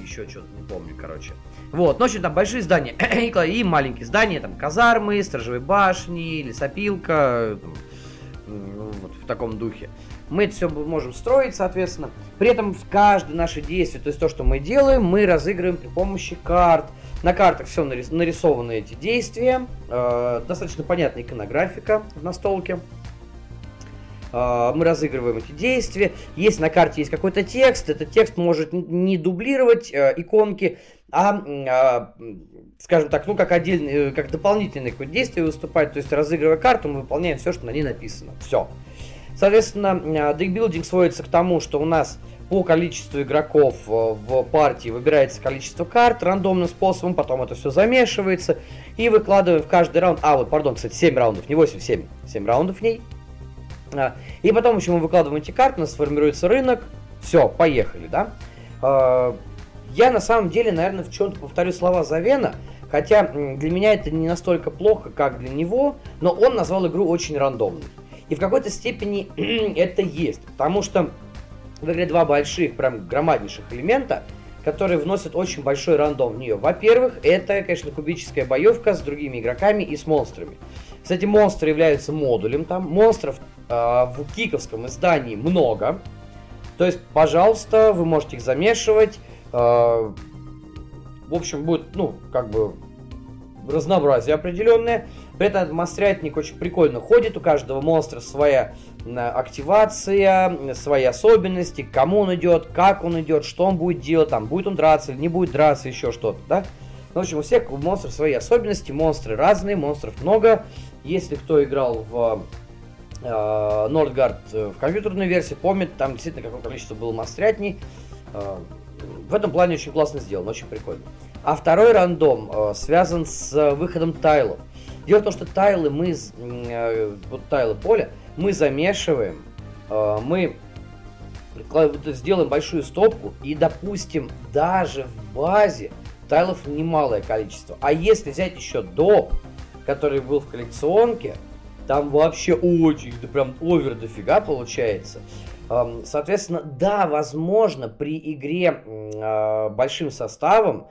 еще что-то, не помню, короче. Вот, ну, в там большие здания и маленькие здания, там, казармы, сторожевые башни, лесопилка, там, вот в таком духе. Мы это все можем строить, соответственно. При этом в каждое наше действие, то есть то, что мы делаем, мы разыгрываем при помощи карт. На картах все нарисованы эти действия. Э, достаточно понятная иконографика в настолке. Э, мы разыгрываем эти действия. Если на карте есть какой-то текст, этот текст может не дублировать э, иконки, а, скажем так, ну как отдельный, как дополнительное какое-то действие выступать. То есть разыгрывая карту, мы выполняем все, что на ней написано. Все. Соответственно, декбилдинг сводится к тому, что у нас по количеству игроков э, в партии выбирается количество карт рандомным способом, потом это все замешивается и выкладываем в каждый раунд. А, вот, пардон, кстати, 7 раундов, не 8, 7. 7 раундов в ней. А, и потом еще мы выкладываем эти карты, у нас сформируется рынок. Все, поехали, да? А, я на самом деле, наверное, в чем-то повторю слова Завена, хотя для меня это не настолько плохо, как для него, но он назвал игру очень рандомной. И в какой-то степени это есть, потому что в игре два больших, прям громаднейших элемента, которые вносят очень большой рандом в нее. Во-первых, это, конечно, кубическая боевка с другими игроками и с монстрами. Кстати, монстры являются модулем там. Монстров э, в киковском издании много. То есть, пожалуйста, вы можете их замешивать. Э, в общем, будет, ну, как бы разнообразие определенное. При этом монстрятник очень прикольно ходит, у каждого монстра своя активация, свои особенности, кому он идет, как он идет, что он будет делать, там, будет он драться или не будет драться, еще что-то, да? Ну, в общем, у всех монстров свои особенности, монстры разные, монстров много. Если кто играл в э, Нордгард в компьютерной версии, помнит, там действительно какое количество было монстрятней. Э, в этом плане очень классно сделано, очень прикольно. А второй рандом э, связан с выходом тайлов. Дело в том, что тайлы мы, э, вот тайлы поля, мы замешиваем, э, мы сделаем большую стопку и, допустим, даже в базе тайлов немалое количество. А если взять еще доп, который был в коллекционке, там вообще очень, да прям овер дофига получается. Эм, соответственно, да, возможно, при игре э, большим составом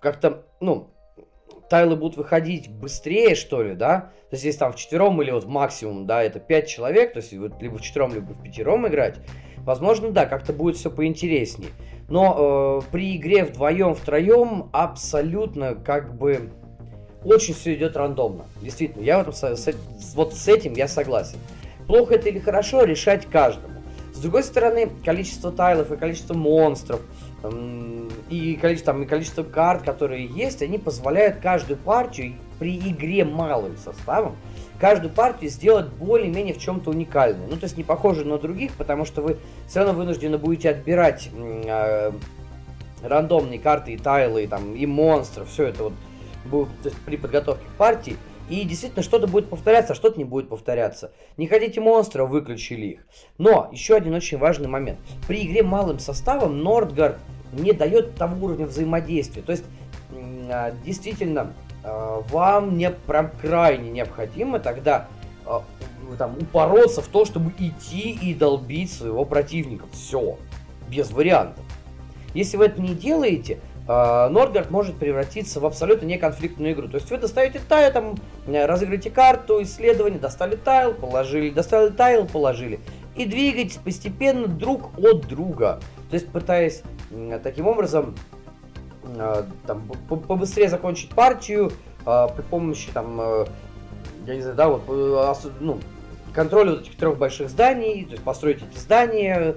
как-то, ну, тайлы будут выходить быстрее, что ли, да? То есть, если там в четвером или вот максимум, да, это пять человек, то есть вот либо в четвером, либо в пятером играть, возможно, да, как-то будет все поинтереснее. Но э, при игре вдвоем, втроем абсолютно как бы очень все идет рандомно. Действительно, я в этом, с, вот с этим я согласен. Плохо это или хорошо, решать каждому. С другой стороны, количество тайлов и количество монстров и количество, там, и количество карт, которые есть, они позволяют каждую партию при игре малым составом каждую партию сделать более-менее в чем-то уникальной. Ну, то есть не похожей на других, потому что вы все равно вынуждены будете отбирать э, рандомные карты и тайлы, и, там, и монстров, все это вот будет, есть при подготовке к партии. И действительно, что-то будет повторяться, а что-то не будет повторяться. Не хотите монстров, выключили их. Но, еще один очень важный момент. При игре малым составом Нордгард не дает того уровня взаимодействия. То есть, а, действительно, а, вам не прям крайне необходимо тогда а, там, упороться в то, чтобы идти и долбить своего противника. Все. Без вариантов. Если вы это не делаете, Нордгард может превратиться в абсолютно неконфликтную игру. То есть вы достаете тайл, там, разыграете карту, исследование, достали тайл, положили, достали тайл, положили. И двигаетесь постепенно друг от друга. То есть пытаясь таким образом э, там, побыстрее закончить партию э, при помощи там, я не знаю, да, вот, ну, контроля вот этих трех больших зданий, то есть построить эти здания,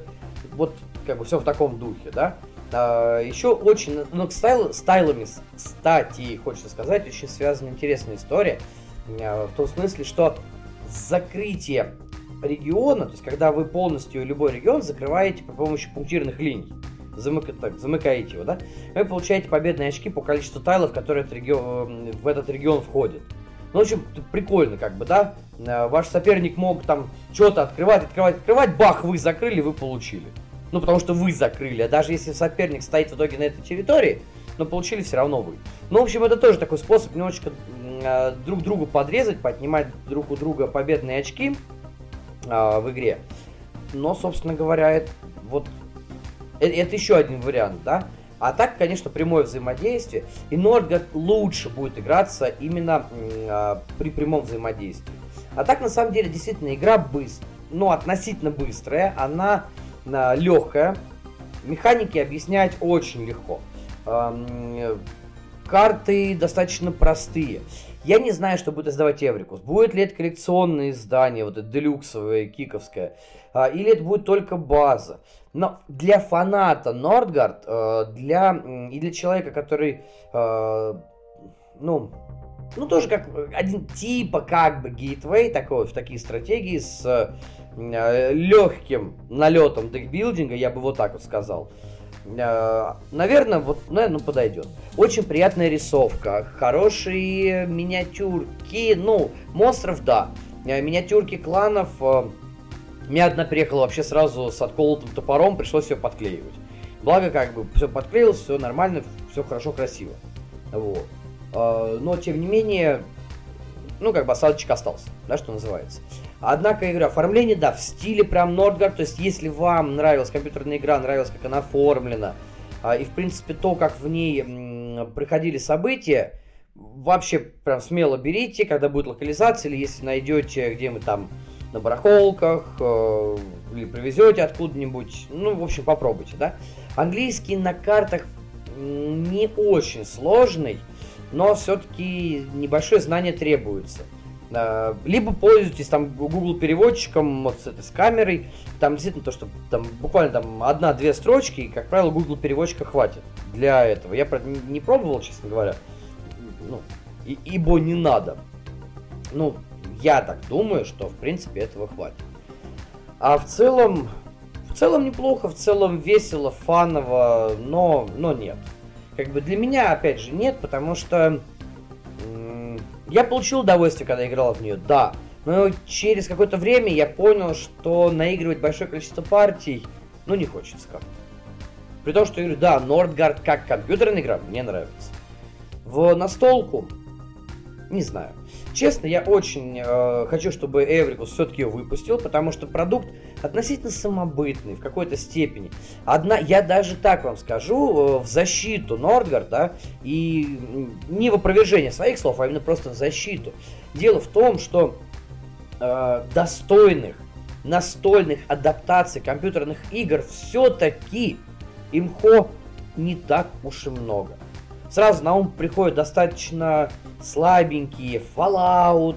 вот как бы все в таком духе, да. А, еще очень, ну, с стайл, стайлами, кстати, хочется сказать, очень связана интересная история. А, в том смысле, что закрытие региона, то есть когда вы полностью любой регион закрываете при помощи пунктирных линий, замыка, так, замыкаете его, да, вы получаете победные очки по количеству тайлов, которые этот регион, в этот регион входят. Ну, в общем, прикольно, как бы, да. А, ваш соперник мог там что-то открывать, открывать, открывать, бах, вы закрыли, вы получили. Ну, потому что вы закрыли. А даже если соперник стоит в итоге на этой территории, но получили все равно вы. Ну, в общем, это тоже такой способ немножечко э, друг другу подрезать, поднимать друг у друга победные очки э, в игре. Но, собственно говоря, это, вот это, это еще один вариант, да. А так, конечно, прямое взаимодействие. И Нордгард лучше будет играться именно э, при прямом взаимодействии. А так, на самом деле, действительно, игра быстрая. Ну, относительно быстрая. Она легкая. Механики объяснять очень легко. Карты достаточно простые. Я не знаю, что будет издавать Эврикус. Будет ли это коллекционное издание, вот это делюксовое, киковское, или это будет только база. Но для фаната Нордгард, э, для, и для человека, который, э, ну, ну, тоже как один типа как бы гейтвей такой, в такие стратегии с Э, легким налетом декбилдинга, я бы вот так вот сказал. Наверное, вот, наверное, ну, подойдет. Очень приятная рисовка, хорошие миниатюрки, ну, монстров, да. Миниатюрки кланов. Меня одна приехала вообще сразу с отколотым топором, пришлось ее подклеивать. Благо, как бы, все подклеилось, все нормально, все хорошо, красиво. Вот. Но, тем не менее, ну, как бы осадочек остался, да, что называется. Однако, я говорю, оформление, да, в стиле прям Нордгард, то есть если вам нравилась компьютерная игра, нравилось, как она оформлена, а, и, в принципе, то, как в ней проходили события, вообще прям смело берите, когда будет локализация, или если найдете, где мы там на барахолках, э, или привезете откуда-нибудь, ну, в общем, попробуйте, да. Английский на картах не очень сложный, но все-таки небольшое знание требуется. Э, либо пользуйтесь там Google переводчиком вот с, этой, с камерой. Там действительно то, что там буквально там одна-две строчки, и, как правило, Google переводчика хватит для этого. Я не пробовал, честно говоря. Ну, и, ибо не надо. Ну, я так думаю, что в принципе этого хватит. А в целом, в целом неплохо, в целом весело, фаново, но, но нет. Как бы для меня, опять же, нет, потому что я получил удовольствие, когда играл в нее, да. Но через какое-то время я понял, что наигрывать большое количество партий, ну, не хочется как-то. При том, что да, Нордгард как компьютерная игра мне нравится. В настолку, не знаю. Честно, я очень э, хочу, чтобы Эврикус все-таки ее выпустил, потому что продукт относительно самобытный в какой-то степени. Одна, я даже так вам скажу, э, в защиту Нордгард, да, и не в опровержение своих слов, а именно просто в защиту. Дело в том, что э, достойных настольных адаптаций компьютерных игр все-таки имхо не так уж и много. Сразу на ум приходит достаточно слабенькие, Fallout,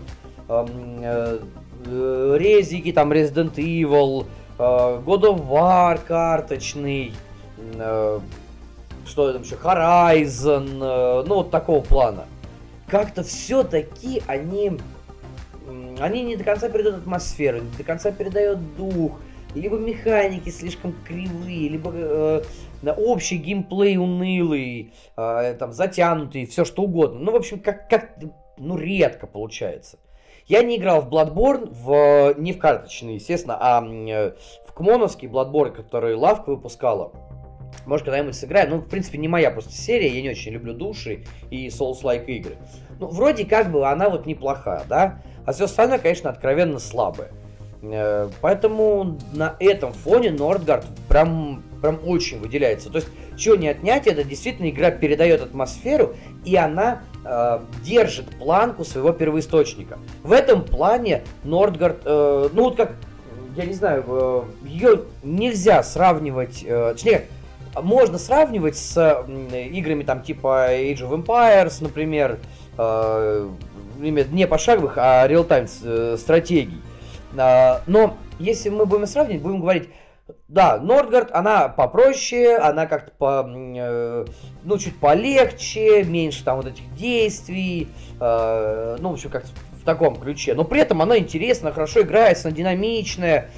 эм, э, э, резики, там Resident Evil, э, God of War карточный, что там еще, Horizon, ну вот такого плана. Как-то все-таки они, они не до конца передают атмосферу, не до конца передают дух, либо механики слишком кривые, либо э, общий геймплей унылый, э, там затянутый, все что угодно. Ну, в общем, как, как ну, редко получается. Я не играл в Bloodborne, в, не в карточный, естественно, а в Кмоновский Bloodborne, который Лавка выпускала. Может, когда-нибудь сыграю. Ну, в принципе, не моя просто серия. Я не очень люблю души и Souls-like игры. Ну, вроде как бы она вот неплохая, да? А все остальное, конечно, откровенно слабое. Э, поэтому на этом фоне Нордгард прям, прям очень выделяется. То есть, чего не отнять, это действительно игра передает атмосферу, и она э, держит планку своего первоисточника. В этом плане Нордгард, э, ну вот как, я не знаю, э, ее нельзя сравнивать, э, точнее, можно сравнивать с э, играми там типа Age of Empires, например, э, не пошаговых, а реал-тайм э, стратегий. А, но если мы будем сравнивать, будем говорить, да, Нордгард, она попроще, она как-то по, э, ну, чуть полегче, меньше там вот этих действий, э, ну, в общем, как в таком ключе. Но при этом она интересна, хорошо играется, она динамичная,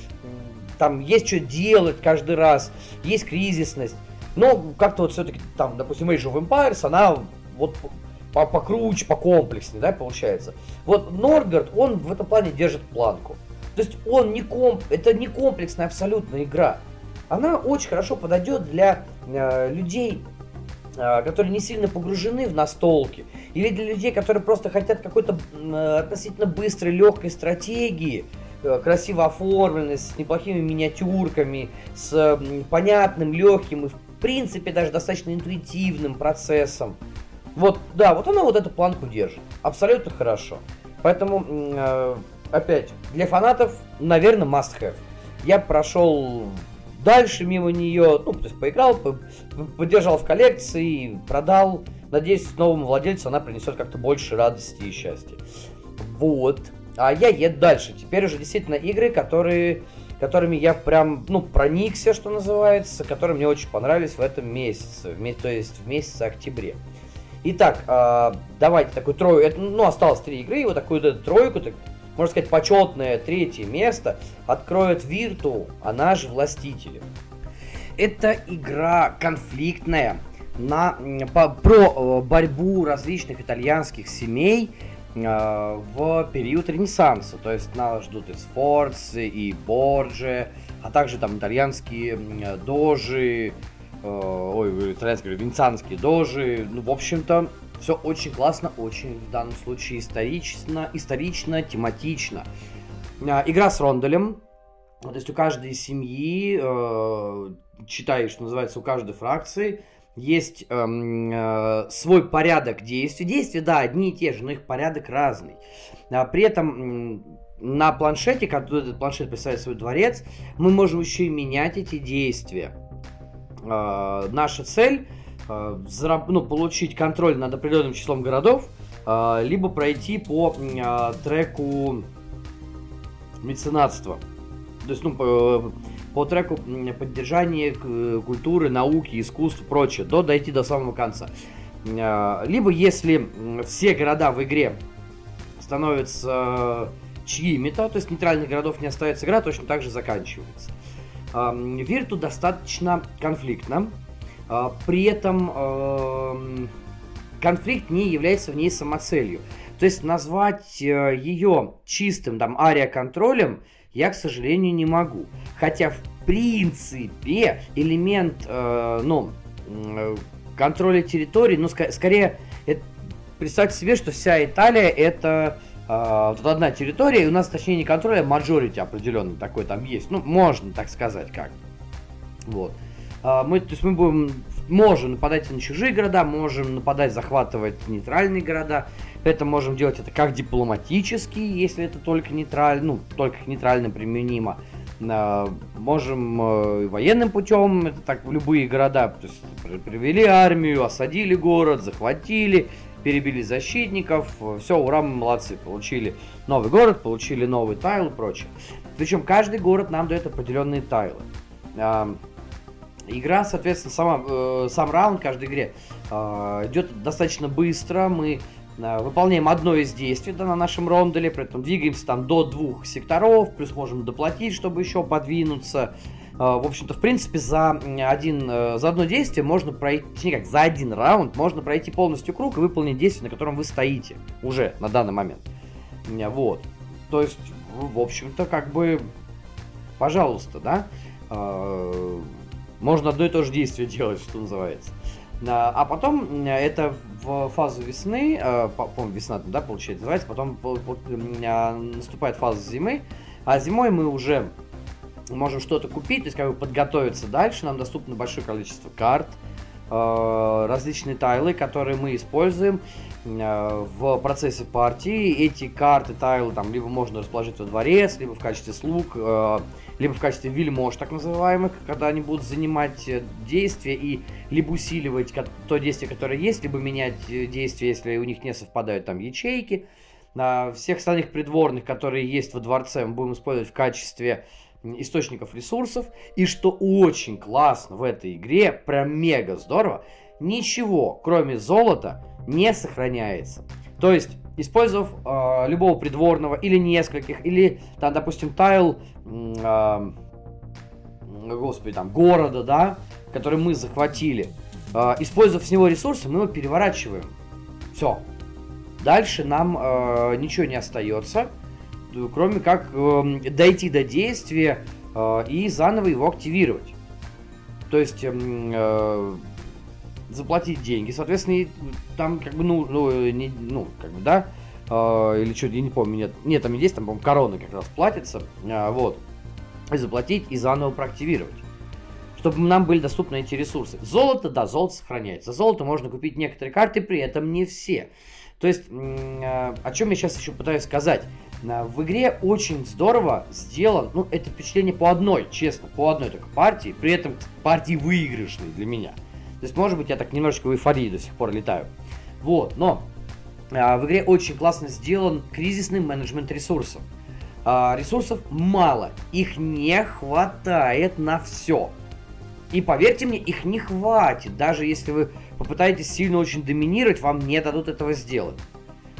там есть что делать каждый раз, есть кризисность. Но как-то вот все-таки там, допустим, Age of Empires, она вот покруче, покомплекснее, да, получается. Вот Нордгард, он в этом плане держит планку. То есть он не комп... это не комплексная абсолютно игра. Она очень хорошо подойдет для э, людей, э, которые не сильно погружены в настолки. Или для людей, которые просто хотят какой-то э, относительно быстрой, легкой стратегии, э, красиво оформленной, с неплохими миниатюрками, с понятным, легким и в принципе даже достаточно интуитивным процессом. Вот, да, вот она вот эту планку держит. Абсолютно хорошо. Поэтому э, опять, для фанатов, наверное, must have. Я прошел дальше мимо нее, ну, то есть поиграл, поддержал в коллекции, продал. Надеюсь, новому владельцу она принесет как-то больше радости и счастья. Вот. А я еду дальше. Теперь уже действительно игры, которые, которыми я прям, ну, проникся, что называется, которые мне очень понравились в этом месяце, то есть в месяце октябре. Итак, э, давайте такую трою, это, ну, осталось три игры, и вот такую вот тройку, так, можно сказать, почетное третье место откроет Virtu, она же Властители. Это игра конфликтная на, по, про э, борьбу различных итальянских семей э, в период Ренессанса. То есть нас ждут и Сфорцы, и Борджи, а также там итальянские дожи, э, ой, итальянские, венецианские дожи. Ну, в общем-то, все очень классно, очень в данном случае исторично, исторично, тематично. А, игра с ронделем. То есть у каждой семьи, э, читай, что называется, у каждой фракции есть э, э, свой порядок действий. Действия, да, одни и те же, но их порядок разный. А при этом на планшете, который этот планшет представляет свой дворец, мы можем еще и менять эти действия. Э, наша цель Э, ну, получить контроль над определенным числом городов, э, либо пройти по э, треку меценатства. То есть, ну, по, по треку поддержания культуры, науки, искусств и прочее, до дойти до самого конца. Либо если все города в игре становятся чьими-то, то есть нейтральных городов не остается, игра точно так же заканчивается. Вирту достаточно конфликтно, при этом эм, конфликт не является в ней самоцелью. То есть назвать э, ее чистым там ария-контролем я, к сожалению, не могу. Хотя, в принципе, элемент, э, ну, э, контроля территории, ну, ск- скорее, это, представьте себе, что вся Италия это э, вот одна территория, и у нас, точнее, не контроль, а мажорити определенный такой там есть. Ну, можно так сказать как. Вот. А, мы, то есть мы будем, можем нападать на чужие города, можем нападать, захватывать нейтральные города. Это можем делать это как дипломатически, если это только нейтрально, ну, только нейтрально применимо. А, можем э, военным путем, это так любые города, то есть привели армию, осадили город, захватили, перебили защитников, все, ура, мы молодцы, получили новый город, получили новый тайл и прочее. Причем каждый город нам дает определенные тайлы. Игра, соответственно, сама, э, сам раунд каждой игре э, идет достаточно быстро. Мы э, выполняем одно из действий да, на нашем ронделе, при этом двигаемся там до двух секторов, плюс можем доплатить, чтобы еще подвинуться. Э, в общем-то, в принципе, за, один, э, за одно действие можно пройти, точнее как, за один раунд можно пройти полностью круг и выполнить действие, на котором вы стоите уже на данный момент. Вот. То есть, в общем-то, как бы, пожалуйста, да, можно одно и то же действие делать, что называется. А потом это в фазу весны, по-моему, весна, да, получается, называется, потом наступает фаза зимы, а зимой мы уже можем что-то купить, то есть как бы подготовиться дальше, нам доступно большое количество карт, различные тайлы, которые мы используем в процессе партии. Эти карты, тайлы, там, либо можно расположить во дворец, либо в качестве слуг, либо в качестве вельмож, так называемых, когда они будут занимать э, действия и либо усиливать то действие, которое есть, либо менять э, действия, если у них не совпадают там ячейки. Всех остальных придворных, которые есть во дворце, мы будем использовать в качестве источников ресурсов. И что очень классно в этой игре, прям мега здорово, ничего, кроме золота, не сохраняется. То есть использовав э, любого придворного или нескольких, или, там, допустим, тайл, э, господи, там, города, да, который мы захватили, э, использовав с него ресурсы, мы его переворачиваем. Все. Дальше нам э, ничего не остается, кроме как э, дойти до действия э, и заново его активировать. То есть эм, э, заплатить деньги, соответственно, и там как бы, ну, ну, не, ну как бы, да, э, или что, я не помню, нет, нет, там есть, там, по-моему, короны как раз платятся, э, вот, и заплатить, и заново проактивировать чтобы нам были доступны эти ресурсы. Золото, да, золото сохраняется. Золото можно купить некоторые карты, при этом не все. То есть, э, о чем я сейчас еще пытаюсь сказать. В игре очень здорово сделан, ну, это впечатление по одной, честно, по одной только партии, при этом партии выигрышной для меня. То есть, может быть, я так немножечко в эйфории до сих пор летаю. Вот, но а, в игре очень классно сделан кризисный менеджмент ресурсов. А, ресурсов мало, их не хватает на все. И поверьте мне, их не хватит. Даже если вы попытаетесь сильно очень доминировать, вам не дадут этого сделать.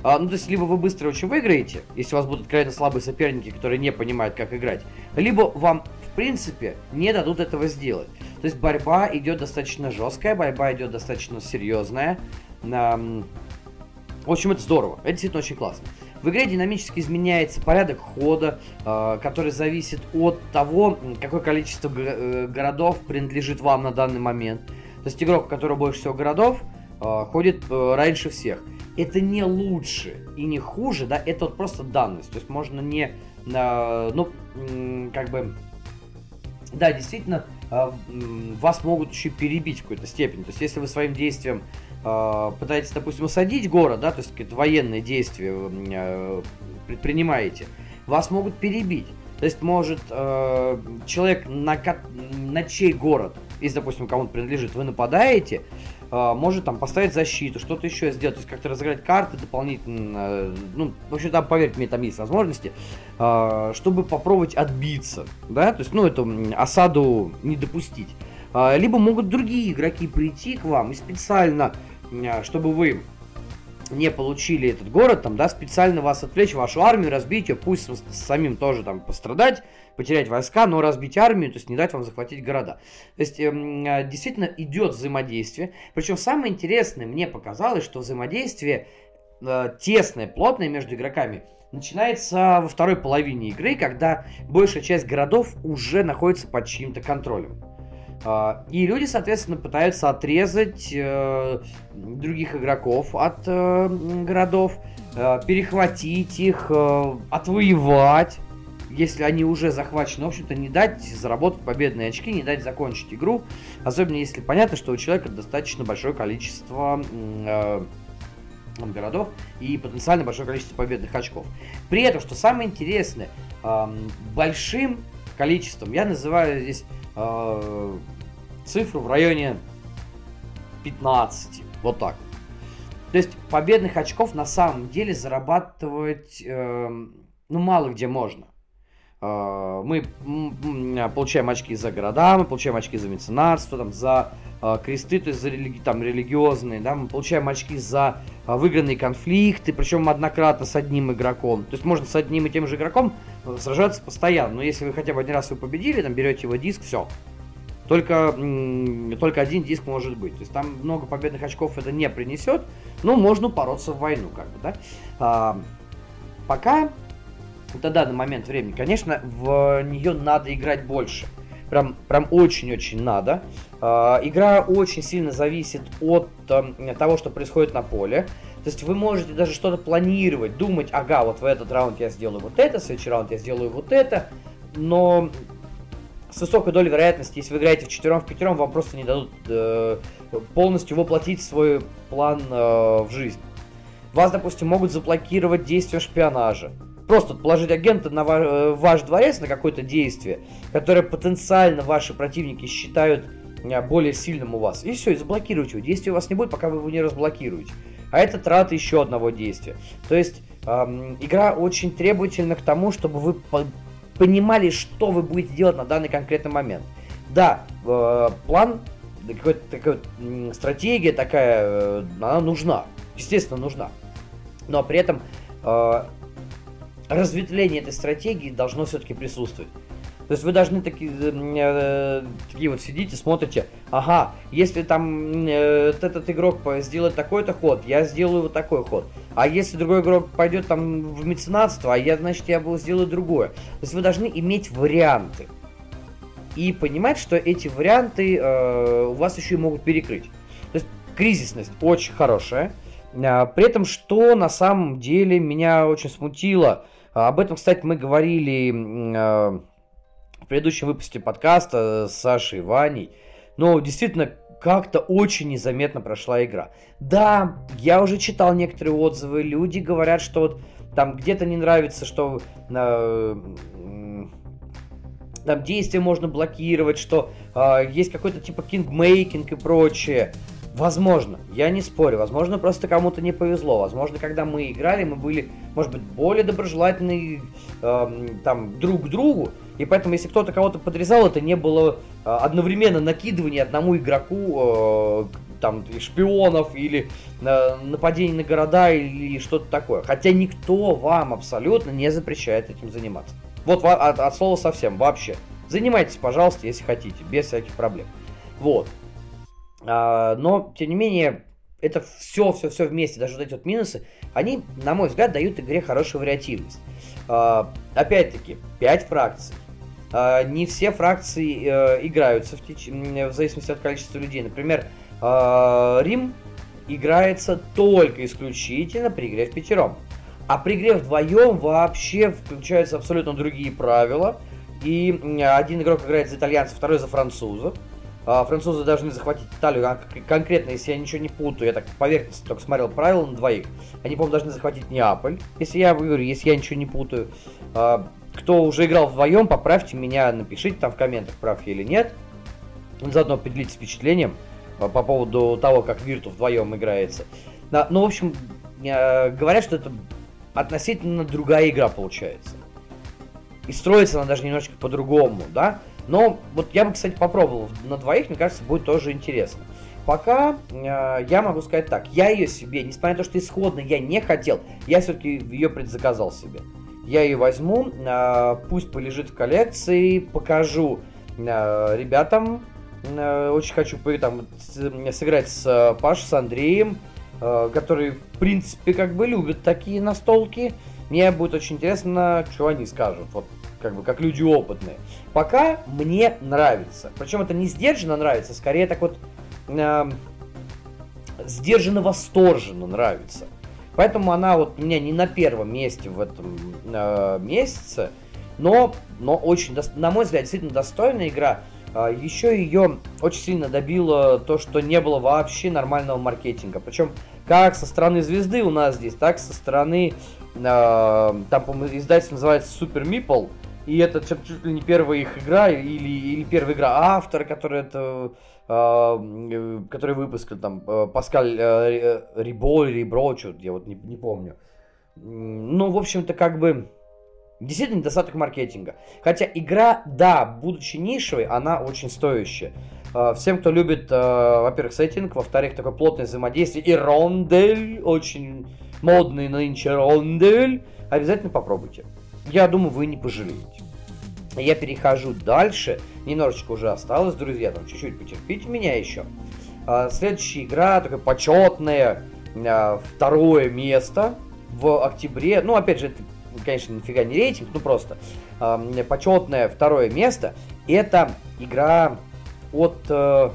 А, ну, то есть, либо вы быстро очень выиграете, если у вас будут откровенно слабые соперники, которые не понимают, как играть, либо вам, в принципе, не дадут этого сделать. То есть борьба идет достаточно жесткая, борьба идет достаточно серьезная. В общем, это здорово. Это действительно очень классно. В игре динамически изменяется порядок хода, а, который зависит от того, какое количество э, городов принадлежит вам на данный момент. То есть игрок, у которого больше всего городов, а, ходит э, раньше всех. Это не лучше и не хуже, да, это вот просто данность. То есть можно не, ну, как бы, да, действительно, а, вас могут еще перебить в какой-то степени. То есть, если вы своим действием а, пытаетесь, допустим, осадить город, да, то есть какие-то военные действия а, предпринимаете, вас могут перебить. То есть может человек, на, на чей город, если, допустим, кому-то принадлежит, вы нападаете, может там поставить защиту, что-то еще сделать, то есть как-то разыграть карты дополнительно, ну, в общем, там, поверьте мне, там есть возможности, а, чтобы попробовать отбиться, да, то есть, ну, эту осаду не допустить. А, либо могут другие игроки прийти к вам и специально, чтобы вы не получили этот город, там, да, специально вас отвлечь, вашу армию, разбить ее, пусть самим тоже там пострадать, потерять войска, но разбить армию, то есть не дать вам захватить города. То есть эм, а, действительно идет взаимодействие. Причем самое интересное мне показалось, что взаимодействие э, тесное, плотное между игроками начинается во второй половине игры, когда большая часть городов уже находится под чьим-то контролем. Uh, и люди, соответственно, пытаются отрезать uh, других игроков от uh, городов, перехватить их, отвоевать если они уже захвачены, в общем-то, не дать заработать победные очки, не дать закончить игру. Особенно если понятно, что у человека достаточно большое количество э, городов и потенциально большое количество победных очков. При этом, что самое интересное, э, большим количеством, я называю здесь э, цифру в районе 15, вот так. То есть победных очков на самом деле зарабатывать э, ну мало где можно. Э, мы получаем очки за города, мы получаем очки за меценатство, там, за кресты, то есть за религи, там, религиозные, да, мы получаем очки за э, выигранные конфликты, причем однократно с одним игроком. То есть можно с одним и тем же игроком сражаться постоянно, но если вы хотя бы один раз его победили, там берете его диск, все, только, только один диск может быть. То есть там много победных очков это не принесет, но можно упороться в войну, как бы, да. А, пока, на данный момент времени, конечно, в нее надо играть больше. Прям, прям очень-очень надо. А, игра очень сильно зависит от а, того, что происходит на поле. То есть вы можете даже что-то планировать, думать, ага, вот в этот раунд я сделаю вот это, в следующий раунд я сделаю вот это, но с высокой долей вероятности, если вы играете в четвером в пятером, вам просто не дадут э, полностью воплотить свой план э, в жизнь. Вас, допустим, могут заблокировать действия шпионажа. Просто положить агента на ваш, э, ваш дворец на какое-то действие, которое потенциально ваши противники считают э, более сильным у вас. И все, и заблокируйте его. Действия у вас не будет, пока вы его не разблокируете. А это трата еще одного действия. То есть эм, игра очень требовательна к тому, чтобы вы понимали, что вы будете делать на данный конкретный момент. Да, э, план, какая-то такая стратегия такая, э, она нужна. Естественно, нужна. Но при этом э, разветвление этой стратегии должно все-таки присутствовать. То есть вы должны такие, э, такие вот сидите, смотрите, ага, если там э, этот игрок сделает такой-то ход, я сделаю вот такой ход. А если другой игрок пойдет там в меценатство, а я, значит, я бы сделаю другое. То есть вы должны иметь варианты. И понимать, что эти варианты э, у вас еще и могут перекрыть. То есть кризисность очень хорошая. Э, при этом, что на самом деле меня очень смутило, об этом, кстати, мы говорили э, в предыдущем выпуске подкаста с Сашей и Ваней. Но действительно, как-то очень незаметно прошла игра. Да, я уже читал некоторые отзывы, люди говорят, что вот там где-то не нравится, что э, там действия можно блокировать, что э, есть какой-то типа кингмейкинг и прочее. Возможно, я не спорю, возможно, просто кому-то не повезло. Возможно, когда мы играли, мы были, может быть, более доброжелательны э, там друг к другу, и поэтому, если кто-то кого-то подрезал, это не было э, одновременно накидывание одному игроку э, там шпионов или э, нападение на города или что-то такое. Хотя никто вам абсолютно не запрещает этим заниматься. Вот от, от слова совсем, вообще. Занимайтесь, пожалуйста, если хотите, без всяких проблем. Вот. А, но, тем не менее, это все, все, все вместе, даже вот эти вот минусы, они, на мой взгляд, дают игре хорошую вариативность. А, опять-таки, 5 фракций. А, не все фракции а, играются в, теч... в зависимости от количества людей. Например, Рим играется только исключительно при игре в пятером. А при игре вдвоем вообще включаются абсолютно другие правила. И один игрок играет за итальянцев, второй за французов. А, французы должны захватить Италию, а конкретно, если я ничего не путаю, я так поверхностно только смотрел правила на двоих, они, по-моему, должны захватить Неаполь, если я говорю, если я ничего не путаю. А, кто уже играл вдвоем, поправьте меня, напишите там в комментах, прав я или нет. Заодно поделитесь впечатлением по поводу того, как Вирту вдвоем играется. Ну, в общем, говорят, что это относительно другая игра получается. И строится она даже немножечко по-другому, да? Но вот я бы, кстати, попробовал на двоих, мне кажется, будет тоже интересно. Пока э, я могу сказать так, я ее себе, несмотря на то, что исходно я не хотел, я все-таки ее предзаказал себе. Я ее возьму, э, пусть полежит в коллекции, покажу э, ребятам. Э, очень хочу там, сыграть с э, Пашей, с Андреем, э, которые, в принципе, как бы любят такие настолки. Мне будет очень интересно, что они скажут. Вот как бы как люди опытные. Пока мне нравится. Причем это не сдержанно нравится, скорее так вот э, сдержанно восторженно нравится. Поэтому она вот у меня не на первом месте в этом э, месяце, но, но очень, на мой взгляд, действительно достойная игра. Э, еще ее очень сильно добило то, что не было вообще нормального маркетинга. Причем как со стороны звезды у нас здесь, так со стороны, э, там, по-моему, издательство называется Super Meeple, И это чуть ли не первая их игра, или, или первая игра автора, который это э, который выпускал там э, Паскаль э, Рибо или Рибро, я вот не, не помню. Ну, в общем-то, как бы действительно недостаток маркетинга. Хотя игра, да, будучи нишевой, она очень стоящая. Всем, кто любит, во-первых, сеттинг, во-вторых, такое плотное взаимодействие и рондель, очень модный нынче рондель, обязательно попробуйте. Я думаю, вы не пожалеете. Я перехожу дальше. Немножечко уже осталось, друзья, там чуть-чуть потерпите меня еще. А, следующая игра, такая почетная, а, второе место в октябре. Ну, опять же, это, конечно, нифига не рейтинг, ну просто а, почетное второе место. Это игра от э,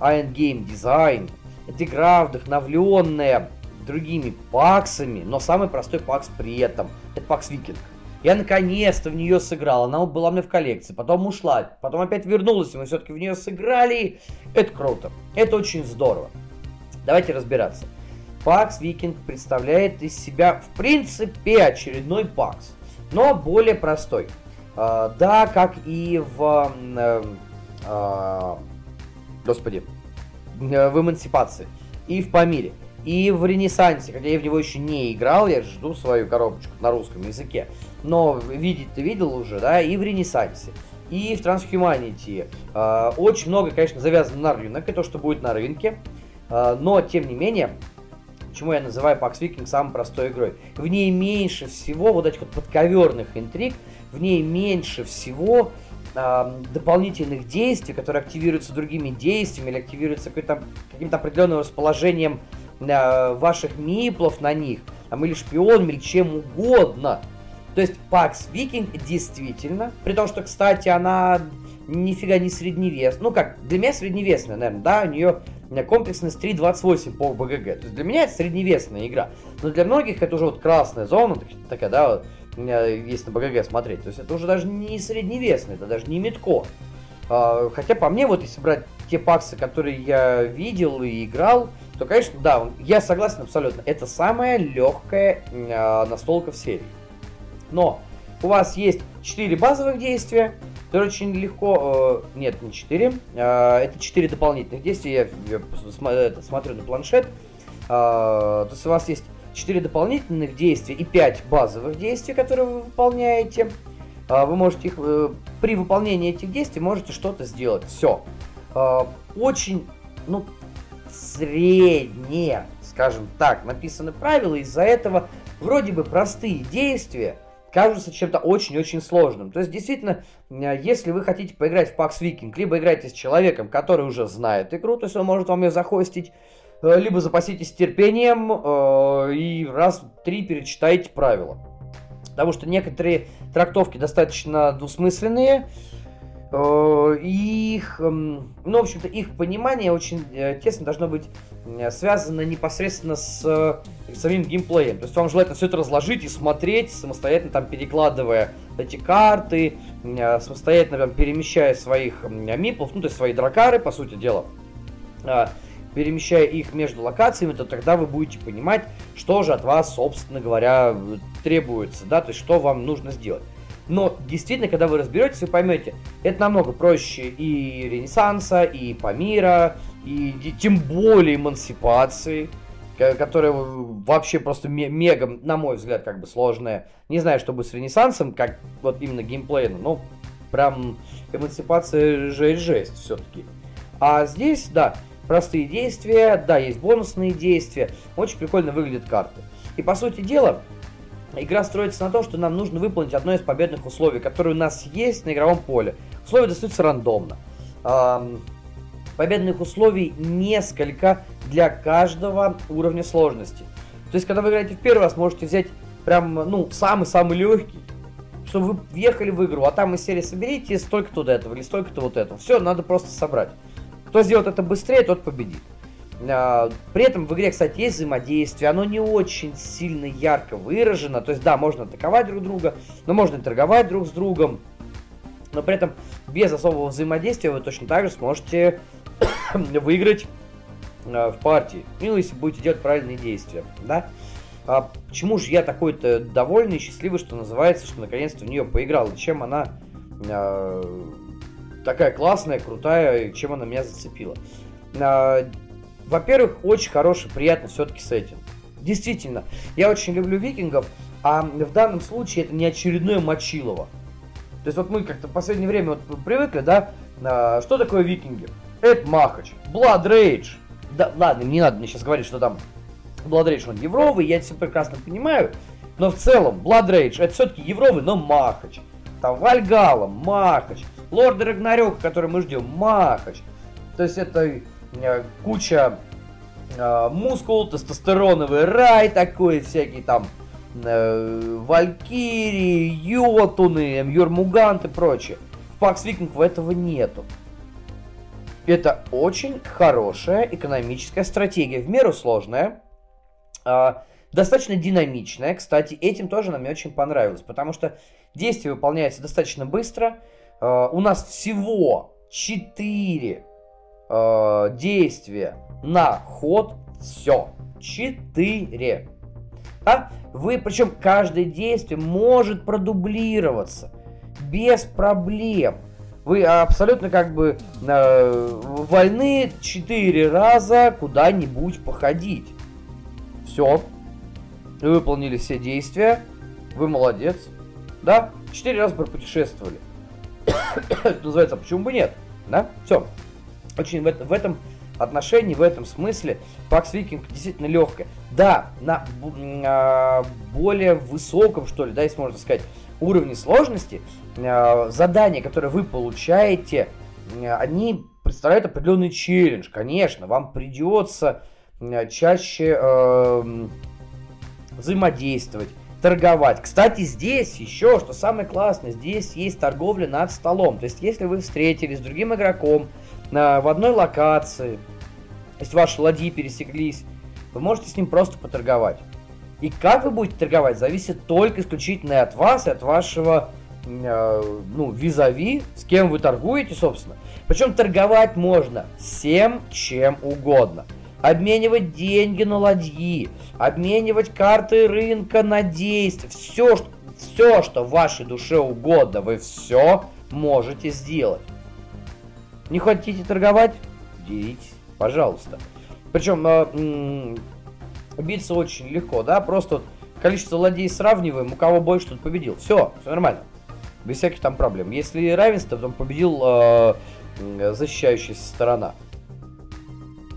Iron Game Design. Это игра, вдохновленная другими паксами, но самый простой пакс при этом. Это пакс Викинг. Я наконец-то в нее сыграл. Она была мне в коллекции. Потом ушла. Потом опять вернулась. И мы все-таки в нее сыграли. Это круто. Это очень здорово. Давайте разбираться. Пакс Викинг представляет из себя, в принципе, очередной пакс. Но более простой. А, да, как и в... Э, а, господи. В эмансипации. И в Памире. И в Ренессансе, хотя я в него еще не играл, я жду свою коробочку на русском языке. Но видеть ты видел уже, да, и в Ренессансе, и в Transhumanity. Э, очень много, конечно, завязано на рынок, и то, что будет на рынке. Э, но, тем не менее, почему я называю Pax Viking самой простой игрой? В ней меньше всего вот этих вот подковерных интриг, в ней меньше всего э, дополнительных действий, которые активируются другими действиями или активируются каким-то определенным расположением э, ваших миплов на них, там, или шпионами, или чем угодно. То есть Пакс Викинг действительно, при том, что, кстати, она нифига не средневес. Ну как, для меня средневесная, наверное, да, у нее комплексность 3.28 по БГГ. То есть для меня это средневесная игра. Но для многих это уже вот красная зона, такая, да, вот, если на БГГ смотреть. То есть это уже даже не средневесная, это даже не метко. А, хотя по мне, вот если брать те паксы, которые я видел и играл, то, конечно, да, я согласен абсолютно. Это самая легкая э, настолка в серии. Но у вас есть 4 базовых действия, которые очень легко... Э, нет, не 4. Э, это 4 дополнительных действия. Я, я это, смотрю на планшет. Э, то есть у вас есть 4 дополнительных действия и 5 базовых действий, которые вы выполняете. Э, вы можете их... Э, при выполнении этих действий можете что-то сделать. Все. Очень, ну, среднее, скажем так, написаны правила. Из-за этого вроде бы простые действия, кажутся чем-то очень-очень сложным. То есть, действительно, э, если вы хотите поиграть в PAX Viking, либо играете с человеком, который уже знает игру, то есть он может вам ее захостить, э, либо запаситесь терпением э, и раз три перечитайте правила. Потому что некоторые трактовки достаточно двусмысленные, их, эм, ну, в общем-то, их понимание очень э, тесно должно быть э, связано непосредственно с самим геймплеем. То есть вам желательно все это разложить и смотреть, самостоятельно там перекладывая эти карты, самостоятельно там, перемещая своих мипов, ну, то есть свои дракары, по сути дела, перемещая их между локациями, то тогда вы будете понимать, что же от вас, собственно говоря, требуется, да, то есть что вам нужно сделать. Но действительно, когда вы разберетесь, вы поймете, это намного проще и Ренессанса, и Памира, и, и тем более эмансипации, которая вообще просто мега, на мой взгляд, как бы сложная. Не знаю, что будет с Ренессансом, как вот именно геймплейно, но прям эмансипация же жесть все-таки. А здесь, да, простые действия, да, есть бонусные действия, очень прикольно выглядят карты. И по сути дела, Игра строится на том, что нам нужно выполнить одно из победных условий, которое у нас есть на игровом поле. Условия достаются рандомно. Победных условий несколько для каждого уровня сложности. То есть, когда вы играете в первый раз, можете взять прям, ну, самый-самый легкий, чтобы вы въехали в игру, а там из серии соберите столько-то вот этого или столько-то вот этого. Все, надо просто собрать. Кто сделает это быстрее, тот победит. А, при этом в игре, кстати, есть взаимодействие, оно не очень сильно ярко выражено, то есть да, можно атаковать друг друга, но можно и торговать друг с другом, но при этом без особого взаимодействия вы точно так же сможете выиграть а, в партии, ну если будете делать правильные действия, да. а почему же я такой-то довольный и счастливый, что называется, что наконец-то в нее поиграл, и чем она э, такая классная, крутая, и чем она меня зацепила. Во-первых, очень хороший, приятный все-таки сеттинг. Действительно, я очень люблю викингов, а в данном случае это не очередное Мочилово. То есть вот мы как-то в последнее время вот привыкли, да, а, что такое викинги? Это Махач, Blood Rage. Да, ладно, не надо мне сейчас говорить, что там Blood Rage, он евровый, я это все прекрасно понимаю. Но в целом, Blood Rage, это все-таки евровый, но Махач. Там Вальгала, Махач. Лорд Рагнарёк, который мы ждем, Махач. То есть это куча э, мускул, тестостероновый рай такой, всякие там э, Валькирии, Йотуны, Мьюрмугант и прочее. В Пакс Викингов этого нету. Это очень хорошая экономическая стратегия, в меру сложная, э, достаточно динамичная. Кстати, этим тоже нам очень понравилось, потому что действие выполняется достаточно быстро. Э, у нас всего 4 э, действия на ход. Все. 4. А вы, причем каждое действие может продублироваться без проблем. Вы абсолютно как бы э, вольны 4 раза куда-нибудь походить. Все. Вы выполнили все действия. Вы молодец. Да? Четыре раза пропутешествовали. Это называется, а почему бы нет? Да? Все. Очень в, в этом отношении, в этом смысле, Пакс Викинг действительно легкая. Да, на а, более высоком, что ли, да, если можно сказать, уровне сложности, а, задания, которые вы получаете, они представляют определенный челлендж. Конечно, вам придется чаще э, взаимодействовать, торговать. Кстати, здесь еще, что самое классное, здесь есть торговля над столом. То есть, если вы встретились с другим игроком э, в одной локации, если ваши ладьи пересеклись, вы можете с ним просто поторговать. И как вы будете торговать, зависит только исключительно от вас и от вашего э, ну, визави, с кем вы торгуете, собственно. Причем торговать можно всем, чем угодно обменивать деньги на ладьи, обменивать карты рынка на действия. Все, все, что вашей душе угодно, вы все можете сделать. Не хотите торговать? Делитесь, пожалуйста. Причем э, биться очень легко, да, просто количество ладей сравниваем, у кого больше, тот победил. Все, все нормально. Без всяких там проблем. Если равенство, то победил э, защищающаяся сторона.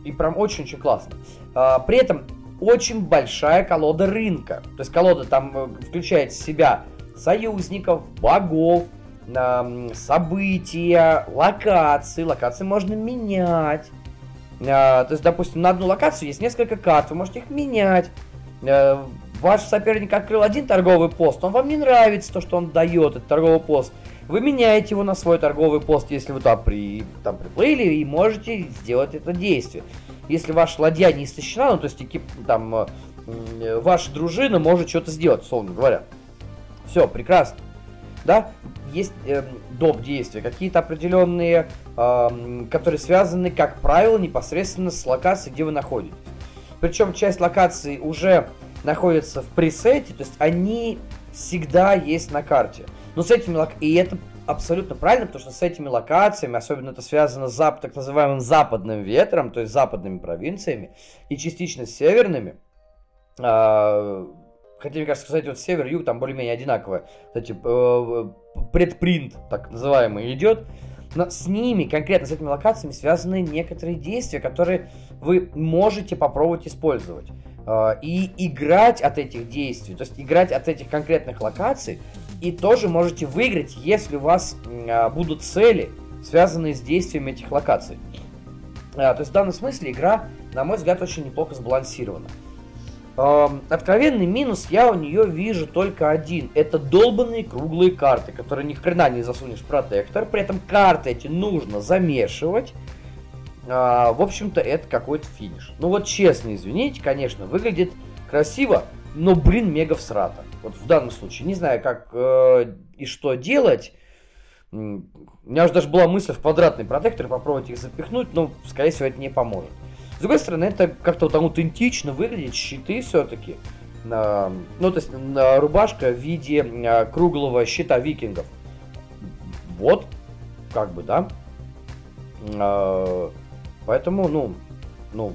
И прям очень-очень классно. А, при этом очень большая колода рынка. То есть колода там э, включает в себя союзников, богов, события, локации. Локации можно менять. А, то есть, допустим, на одну локацию есть несколько карт, вы можете их менять. А, ваш соперник открыл один торговый пост, он вам не нравится то, что он дает, этот торговый пост. Вы меняете его на свой торговый пост, если вы туда при, там приплыли, и можете сделать это действие. Если ваша ладья не истощена, ну то есть экип, там э, ваша дружина может что-то сделать, условно говоря. Все, прекрасно. Да, есть э, доп. действия, какие-то определенные, э, которые связаны, как правило, непосредственно с локацией, где вы находитесь. Причем часть локаций уже находится в пресете, то есть они всегда есть на карте. Но с этими лок... И это абсолютно правильно, потому что с этими локациями, особенно это связано с зап... так называемым западным ветром, то есть западными провинциями, и частично северными, а... Хотя, мне кажется, кстати, вот север юг там более-менее одинаковое. Кстати, э, предпринт, так называемый, идет. Но с ними, конкретно с этими локациями, связаны некоторые действия, которые вы можете попробовать использовать. Э, и играть от этих действий, то есть играть от этих конкретных локаций, и тоже можете выиграть, если у вас э, будут цели, связанные с действиями этих локаций. Э, то есть в данном смысле игра, на мой взгляд, очень неплохо сбалансирована. Откровенный минус я у нее вижу только один. Это долбанные круглые карты, которые ни хрена не засунешь в протектор. При этом карты эти нужно замешивать. А, в общем-то, это какой-то финиш. Ну вот честно, извините, конечно, выглядит красиво, но, блин, мега всрато. Вот в данном случае. Не знаю, как э, и что делать. У меня уже даже была мысль в квадратный протектор попробовать их запихнуть, но, скорее всего, это не поможет. Другой стороны, это как-то вот аутентично выглядит, щиты все-таки. ну, то есть рубашка в виде э, круглого щита викингов. Вот, как бы, да. Э, поэтому, ну, ну,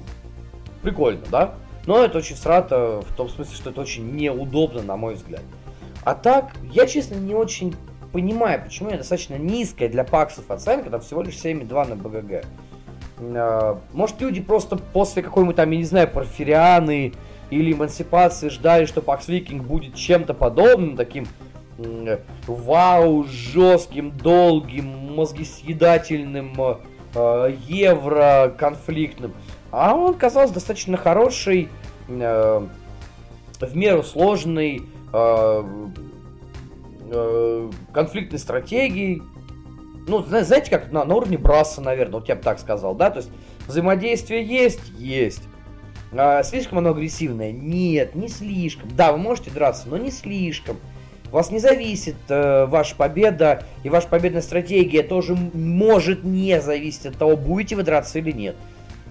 прикольно, да? Но это очень срато в том смысле, что это очень неудобно, на мой взгляд. А так, я, честно, не очень понимаю, почему я достаточно низкая для паксов оценка, там всего лишь 7,2 на БГГ. А, может, люди просто после какой-нибудь там, я не знаю, Порфирианы или Эмансипации ждали, что Пакс Викинг будет чем-то подобным, таким вау, жестким, долгим, мозгосъедательным, э, евро конфликтным. А он казался достаточно хороший, э, в меру сложный, э, э, конфликтной стратегией. Ну, знаете, как на, на уровне Браса, наверное, вот я бы так сказал, да? То есть взаимодействие есть? Есть. А, слишком оно агрессивное? Нет, не слишком. Да, вы можете драться, но не слишком. Вас не зависит э, ваша победа, и ваша победная стратегия тоже может не зависеть от того, будете вы драться или нет.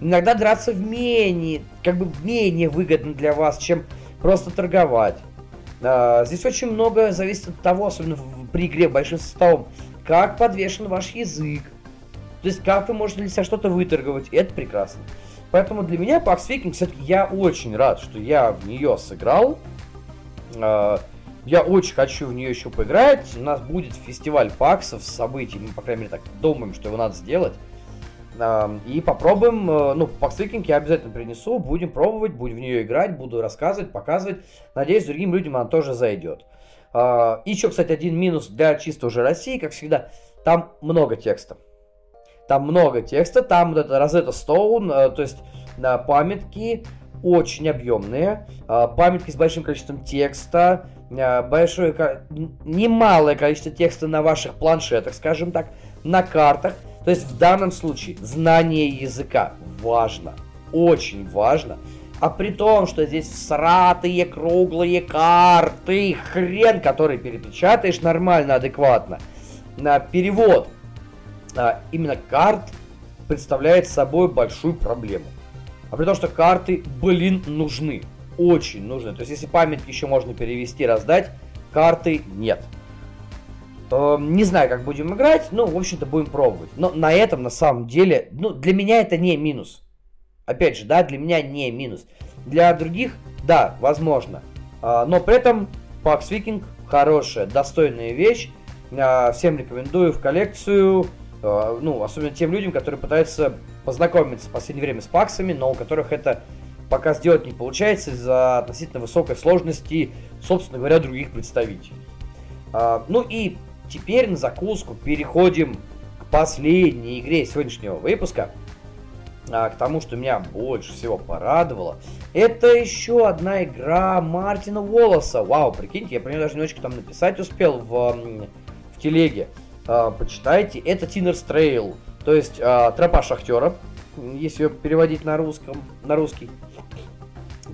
Иногда драться в менее, как бы менее выгодно для вас, чем просто торговать. А, здесь очень много зависит от того, особенно в, при игре большим составом, как подвешен ваш язык. То есть, как вы можете для себя что-то выторговать. И это прекрасно. Поэтому для меня Pax Viking, все-таки я очень рад, что я в нее сыграл. А, я очень хочу в нее еще поиграть. У нас будет фестиваль паксов, событий. Мы, по крайней мере, так думаем, что его надо сделать. И попробуем, э, ну, пакс-викинг я обязательно принесу, будем пробовать, будем в нее играть, буду рассказывать, показывать. Надеюсь, другим людям она тоже зайдет. А, еще, кстати, один минус для чисто уже России, как всегда, там много текста. Там много текста, там вот это Rosetta Stone, э, то есть памятки очень объемные, а, памятки с большим количеством текста, а, большое, немалое количество текста на ваших планшетах, скажем так, на картах. То есть в данном случае знание языка важно, очень важно. А при том, что здесь сратые круглые карты, хрен, который перепечатаешь нормально, адекватно. На перевод а, именно карт представляет собой большую проблему. А при том, что карты, блин, нужны. Очень нужны. То есть, если памятки еще можно перевести, раздать, карты нет. Эм, не знаю, как будем играть, ну, в общем-то, будем пробовать. Но на этом, на самом деле, ну, для меня это не минус. Опять же, да, для меня не минус. Для других, да, возможно. А, но при этом Pax Viking хорошая, достойная вещь. А, всем рекомендую в коллекцию. А, ну, особенно тем людям, которые пытаются познакомиться в последнее время с паксами, но у которых это пока сделать не получается из-за относительно высокой сложности, собственно говоря, других представителей. Ну и Теперь на закуску переходим к последней игре сегодняшнего выпуска. А, к тому, что меня больше всего порадовало. Это еще одна игра Мартина Уоллеса. Вау, прикиньте, я про нее даже немножечко там написать успел в, в телеге. А, почитайте, это Tinners' Trail. То есть а, тропа шахтера, если ее переводить на русском, на русский.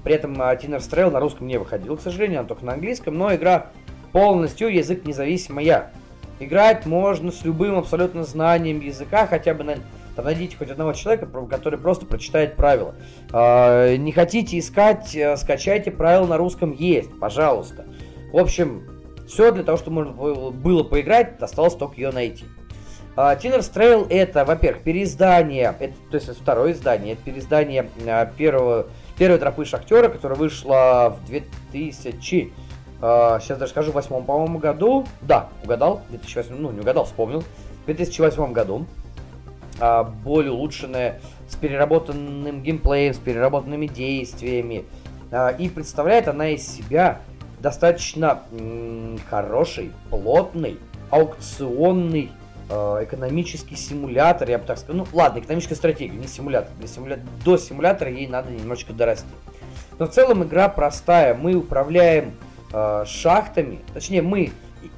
При этом Tinners' Trail на русском не выходил, к сожалению, она только на английском, но игра полностью языконезависимая. Играть можно с любым абсолютно знанием языка, хотя бы, наверное, там найдите хоть одного человека, который просто прочитает правила. А, не хотите искать, э, скачайте правила на русском есть, пожалуйста. В общем, все для того, чтобы можно было поиграть, осталось только ее найти. Tinners' э, Trail это, во-первых, переиздание, это, то есть это второе издание, это переиздание э, первого, первой тропы Шахтера, которая вышла в 2000 сейчас а, даже скажу, в восьмом, по-моему, году. Да, угадал. 2008, ну, не угадал, вспомнил. В 2008 году. А, более улучшенная, с переработанным геймплеем, с переработанными действиями. А, и представляет она из себя достаточно хороший, плотный, аукционный экономический симулятор, я бы так сказал. Ну, ладно, экономическая стратегия, не симулятор. Для симуля... До симулятора ей надо немножечко дорасти. Но в целом игра простая. Мы управляем э, шахтами, точнее мы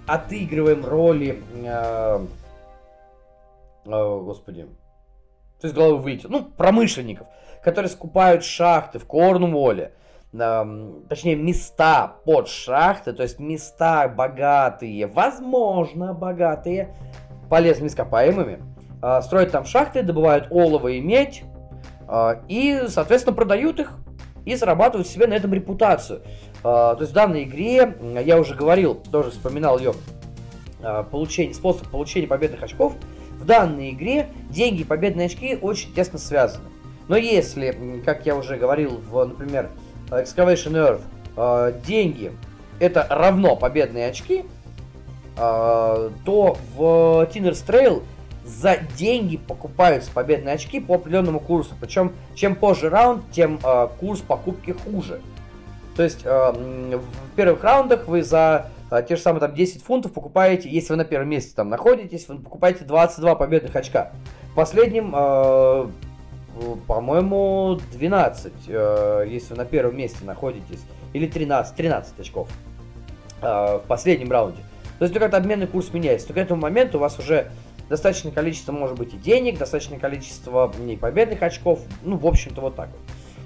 отыгрываем роли, э, э, господи, то есть головы выйти, ну промышленников, которые скупают шахты в Корнуолле, э, точнее места под шахты, то есть места богатые, возможно богатые полезными ископаемыми, э, строят там шахты, добывают олово и медь, э, и, соответственно, продают их и зарабатывают себе на этом репутацию. А, то есть в данной игре, я уже говорил, тоже вспоминал ее, получение, способ получения победных очков, в данной игре деньги и победные очки очень тесно связаны. Но если, как я уже говорил, в, например, Excavation Earth, а, деньги это равно победные очки, то в Tinner's Trail за деньги покупаются победные очки по определенному курсу. Причем, чем позже раунд, тем э, курс покупки хуже. То есть, э, в первых раундах вы за э, те же самые там 10 фунтов покупаете, если вы на первом месте там находитесь, вы покупаете 22 победных очка. В последнем, э, по-моему, 12, э, если вы на первом месте находитесь, или 13, 13 очков э, в последнем раунде. То есть, только обменный курс меняется. Только к этому моменту у вас уже достаточное количество, может быть, и денег, достаточное количество не победных очков, ну, в общем-то, вот так вот.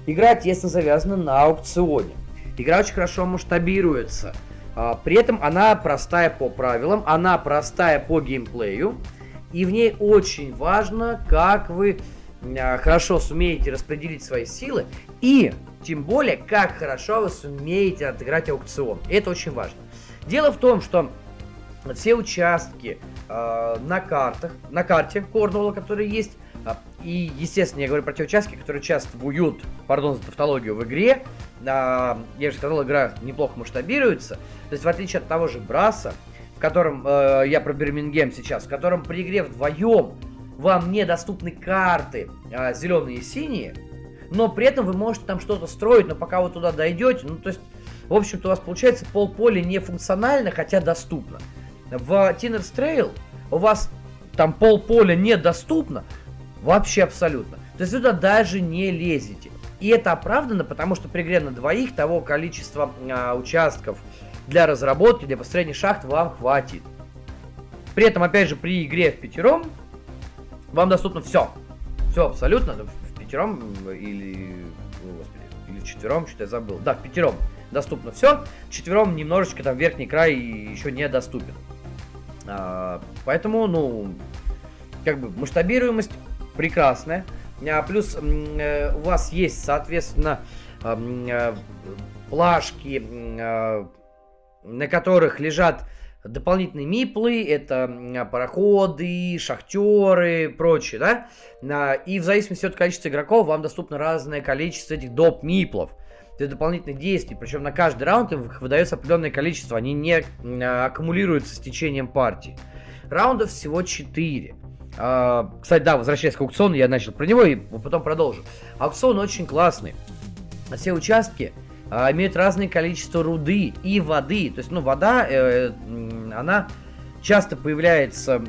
Игра тесно завязана на аукционе. Игра очень хорошо масштабируется. А, при этом она простая по правилам, она простая по геймплею, и в ней очень важно, как вы а, хорошо сумеете распределить свои силы, и тем более, как хорошо вы сумеете отыграть аукцион. Это очень важно. Дело в том, что все участки э, на картах, на карте Корнуолла, которые есть, и, естественно, я говорю про те участки, которые участвуют, пардон за тавтологию, в игре. Э, я же сказал, игра неплохо масштабируется. То есть, в отличие от того же Браса, в котором, э, я про Бирмингем сейчас, в котором при игре вдвоем вам недоступны карты э, зеленые и синие, но при этом вы можете там что-то строить, но пока вы туда дойдете, ну, то есть, в общем-то, у вас получается полполя не функционально, хотя доступно. В Tinner's Trail у вас там полполя недоступно, вообще абсолютно. То есть вы туда даже не лезете. И это оправдано, потому что при игре на двоих того количества а, участков для разработки, для построения шахт вам хватит. При этом, опять же, при игре в пятером вам доступно все. Все абсолютно. В пятером или... Господи, или в четвером, что-то я забыл. Да, в пятером доступно все. В четвером немножечко там верхний край еще недоступен. А, поэтому, ну, как бы масштабируемость прекрасная. А плюс э, у вас есть, соответственно, э, плашки, э, на которых лежат дополнительные миплы, это пароходы, шахтеры, прочее, да, и в зависимости от количества игроков вам доступно разное количество этих доп. миплов для дополнительных действий. Причем на каждый раунд им выдается определенное количество. Они не а, аккумулируются с течением партии. Раундов всего 4. А, кстати, да, возвращаясь к аукциону, я начал про него и потом продолжу. Аукцион очень классный. Все участки а, имеют разное количество руды и воды. То есть, ну, вода, э, она часто появляется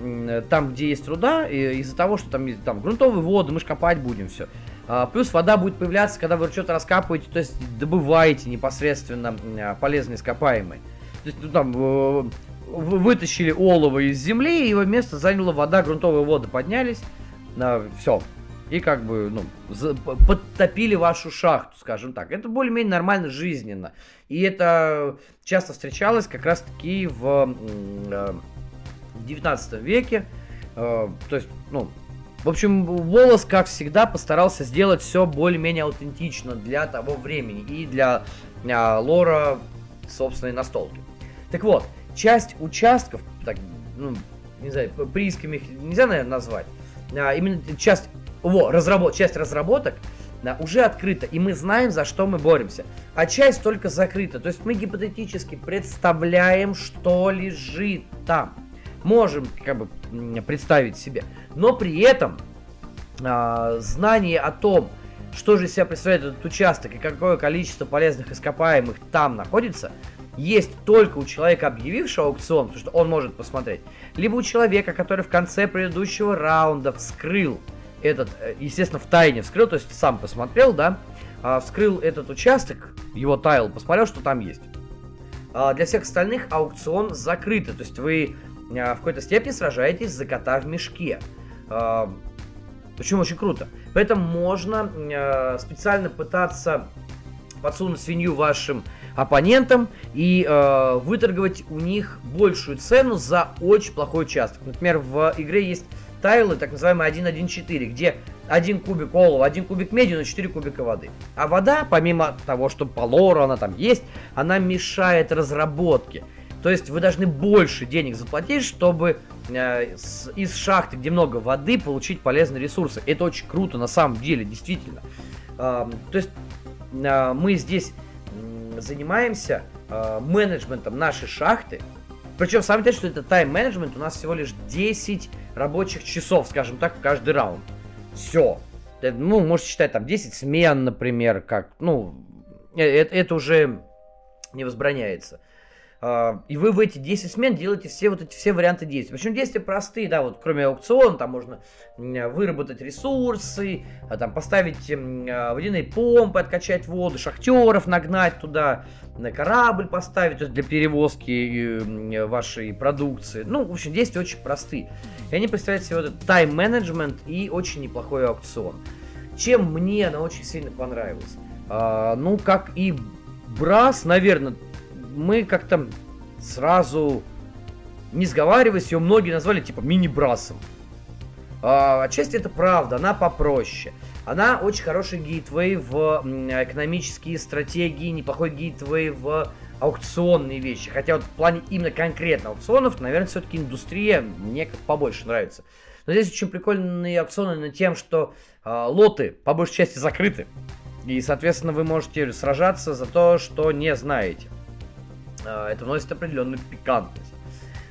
там, где есть руда, из-за того, что там, там грунтовые воды, мы же копать будем все. А, плюс вода будет появляться, когда вы что-то раскапываете, то есть добываете непосредственно а, полезные ископаемые. То есть, ну, там, э, вытащили олово из земли, и его место заняла вода, грунтовые воды поднялись, на все. И как бы, ну, подтопили вашу шахту, скажем так. Это более-менее нормально, жизненно. И это часто встречалось как раз-таки в, э, в 19 веке. Э, то есть, ну, в общем, Волос, как всегда, постарался сделать все более-менее аутентично для того времени и для а, лора собственной настолки. Так вот, часть участков, так, ну, не знаю, приисками их нельзя, наверное, назвать, а, именно часть, во, разработ, часть разработок да, уже открыта, и мы знаем, за что мы боремся. А часть только закрыта. То есть мы гипотетически представляем, что лежит там можем как бы представить себе. Но при этом э, знание о том, что же из себя представляет этот участок и какое количество полезных ископаемых там находится, есть только у человека, объявившего аукцион, потому что он может посмотреть, либо у человека, который в конце предыдущего раунда вскрыл этот, э, естественно, в тайне вскрыл, то есть сам посмотрел, да, а, вскрыл этот участок, его тайл, посмотрел, что там есть. А для всех остальных аукцион закрытый, то есть вы а, в какой-то степени сражаетесь за кота в мешке. Почему очень круто. Поэтому можно специально пытаться подсунуть свинью вашим оппонентам и э, выторговать у них большую цену за очень плохой участок. Например, в игре есть тайлы, так называемые 1.1.4, где 1 кубик олова, 1 кубик меди на 4 кубика воды. А вода, помимо того, что по лору она там есть, она мешает разработке. То есть вы должны больше денег заплатить, чтобы э, с, из шахты, где много воды, получить полезные ресурсы. Это очень круто на самом деле, действительно. Э, то есть э, мы здесь занимаемся э, менеджментом нашей шахты. Причем самое интересное, что это тайм-менеджмент у нас всего лишь 10 рабочих часов, скажем так, каждый раунд. Все. Ну, можете считать там 10 смен, например, как, ну, это, это уже не возбраняется. А, и вы в эти 10 смен делаете все вот эти все варианты действий. Причем действия простые, да, вот кроме аукциона, там можно выработать ресурсы, а, там поставить а, водяные помпы, откачать воду, шахтеров нагнать туда, на корабль поставить то есть для перевозки вашей продукции. Ну, в общем, действия очень простые. И они представляют себе вот тайм-менеджмент и очень неплохой аукцион. Чем мне она очень сильно понравилась? А, ну, как и Брас, наверное, мы как-то сразу, не сговариваясь, ее многие назвали типа мини-брасом. А, отчасти это правда, она попроще. Она очень хороший гейтвей в экономические стратегии, неплохой гейтвей в аукционные вещи. Хотя вот в плане именно конкретно аукционов, наверное, все-таки индустрия мне как побольше нравится. Но здесь очень прикольные аукционы на тем, что э, лоты по большей части закрыты. И, соответственно, вы можете сражаться за то, что не знаете. А, это вносит определенную пикантность.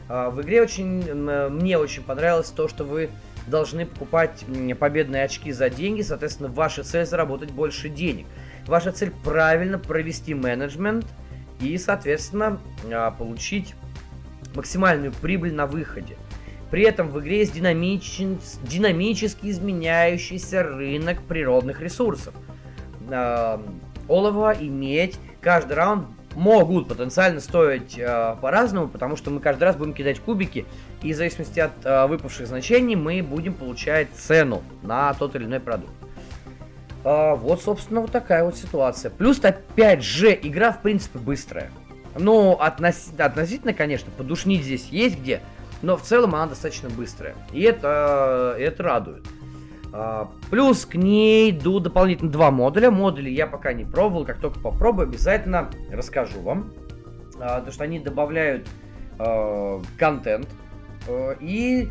А, в игре очень, мне очень понравилось то, что вы должны покупать победные очки за деньги, соответственно, ваша цель заработать больше денег. Ваша цель правильно провести менеджмент и, соответственно, а, получить максимальную прибыль на выходе. При этом в игре есть динамичен, динамически изменяющийся рынок природных ресурсов. Олово и медь каждый раунд могут потенциально стоить э, по-разному, потому что мы каждый раз будем кидать кубики, и в зависимости от э, выпавших значений мы будем получать цену на тот или иной продукт. Э, вот, собственно, вот такая вот ситуация. Плюс, опять же, игра, в принципе, быстрая. Ну, относ... относительно, конечно, подушнить здесь есть где, но в целом она достаточно быстрая. И это, это радует. А, плюс к ней идут дополнительно два модуля. Модули я пока не пробовал, как только попробую, обязательно расскажу вам. А, то, что они добавляют а, контент и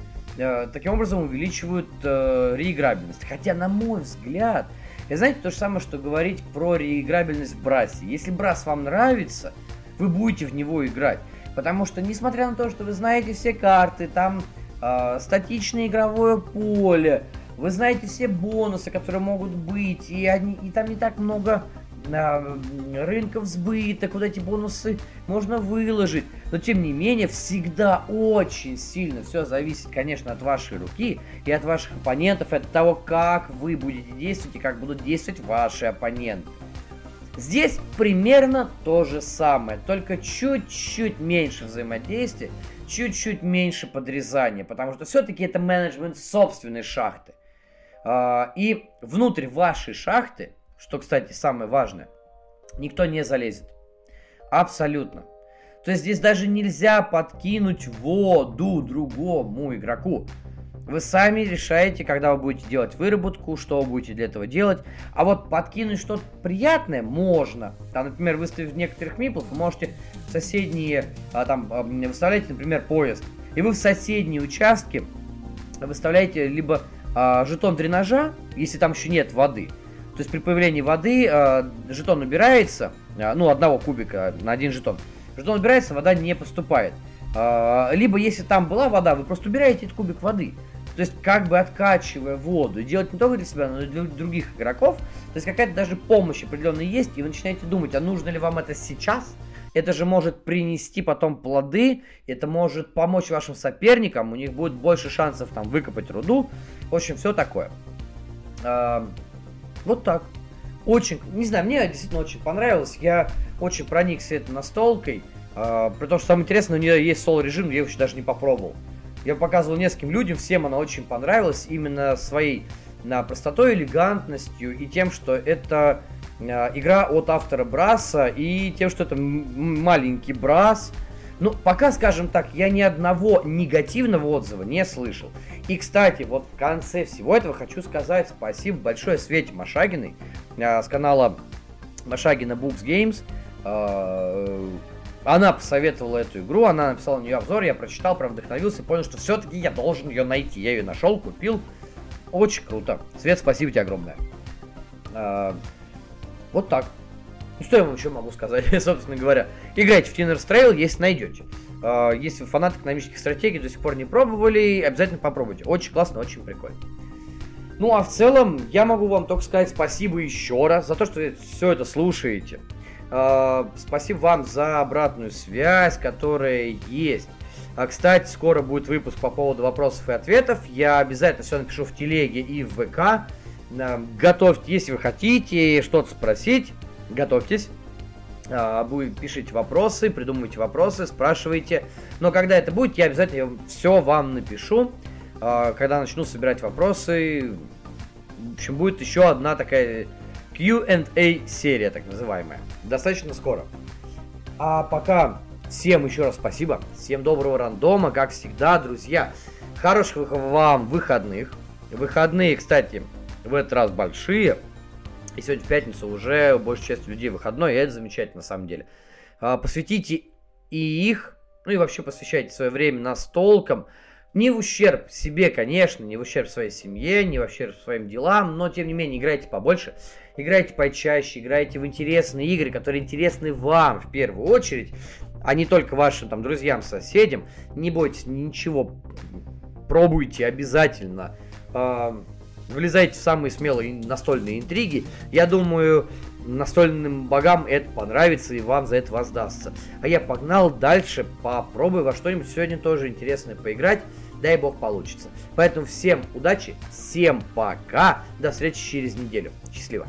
таким образом увеличивают реиграбельность. Хотя, на мой взгляд, это, знаете, то же самое, что говорить про реиграбельность в Брасе. Если Брас вам нравится, вы будете в него играть. Потому что, несмотря на то, что вы знаете все карты, там э, статичное игровое поле, вы знаете все бонусы, которые могут быть, и, они, и там не так много а, рынков сбыта, куда эти бонусы можно выложить. Но тем не менее, всегда очень сильно все зависит, конечно, от вашей руки и от ваших оппонентов, и от того, как вы будете действовать и как будут действовать ваши оппоненты. Здесь примерно то же самое, только чуть-чуть меньше взаимодействия, чуть-чуть меньше подрезания, потому что все-таки это менеджмент собственной шахты. А, и внутрь вашей шахты, что, кстати, самое важное, никто не залезет. Абсолютно. То есть здесь даже нельзя подкинуть воду другому игроку. Вы сами решаете, когда вы будете делать выработку, что вы будете для этого делать. А вот подкинуть что-то приятное можно. Там, например, выставив некоторых миплов, вы можете в соседние, а, там, а, выставляете, например, поезд. И вы в соседние участки выставляете либо а, жетон дренажа, если там еще нет воды. То есть при появлении воды а, жетон убирается, а, ну, одного кубика на один жетон. Жетон убирается, вода не поступает. Либо если там была вода, вы просто убираете этот кубик воды. То есть как бы откачивая воду. Делать не только для себя, но и для других игроков. То есть какая-то даже помощь определенная есть, и вы начинаете думать, а нужно ли вам это сейчас? Это же может принести потом плоды, это может помочь вашим соперникам, у них будет больше шансов там выкопать руду. В общем, все такое. А, вот так. Очень, не знаю, мне действительно очень понравилось. Я очень проникся этой настолкой. А, при том, что самое интересное, у нее есть соло режим, я его еще даже не попробовал. Я показывал нескольким людям, всем она очень понравилась именно своей на простотой, элегантностью и тем, что это э, игра от автора Браса и тем, что это маленький Брас, Ну, пока, скажем так, я ни одного негативного отзыва не слышал. И, кстати, вот в конце всего этого хочу сказать спасибо большое Свете Машагиной э, с канала Машагина Books Games. Э, она посоветовала эту игру, она написала на нее обзор, я прочитал, прям вдохновился, понял, что все-таки я должен ее найти. Я ее нашел, купил. Очень круто. Свет, спасибо тебе огромное. Э, вот так. Ну, что я вам еще могу сказать, собственно говоря. Играйте в Tinner's Trail, если найдете. Uh, если вы фанат экономических стратегий, до сих пор не пробовали, обязательно попробуйте. Очень классно, очень прикольно. Ну, а в целом, я могу вам только сказать спасибо еще раз за то, что все это слушаете. Uh, спасибо вам за обратную связь, которая есть. А, кстати, скоро будет выпуск по поводу вопросов и ответов. Я обязательно все напишу в телеге и в ВК. Готовьте, если вы хотите что-то спросить, готовьтесь. А, пишите вопросы, придумывайте вопросы, спрашивайте. Но когда это будет, я обязательно все вам напишу. А, когда начну собирать вопросы, в общем, будет еще одна такая Q&A серия, так называемая. Достаточно скоро. А пока всем еще раз спасибо. Всем доброго рандома, как всегда, друзья. Хороших вам выходных. Выходные, кстати, в этот раз большие. И сегодня в пятницу уже большая часть людей выходной, и это замечательно на самом деле. А, посвятите и их, ну и вообще посвящайте свое время на толком. Не в ущерб себе, конечно, не в ущерб своей семье, не в ущерб своим делам, но тем не менее играйте побольше, играйте почаще, играйте в интересные игры, которые интересны вам в первую очередь, а не только вашим там друзьям, соседям. Не бойтесь ничего, пробуйте обязательно влезайте самые смелые настольные интриги. Я думаю, настольным богам это понравится и вам за это воздастся. А я погнал дальше, попробую во что-нибудь сегодня тоже интересное поиграть. Дай бог получится. Поэтому всем удачи, всем пока, до встречи через неделю. Счастливо.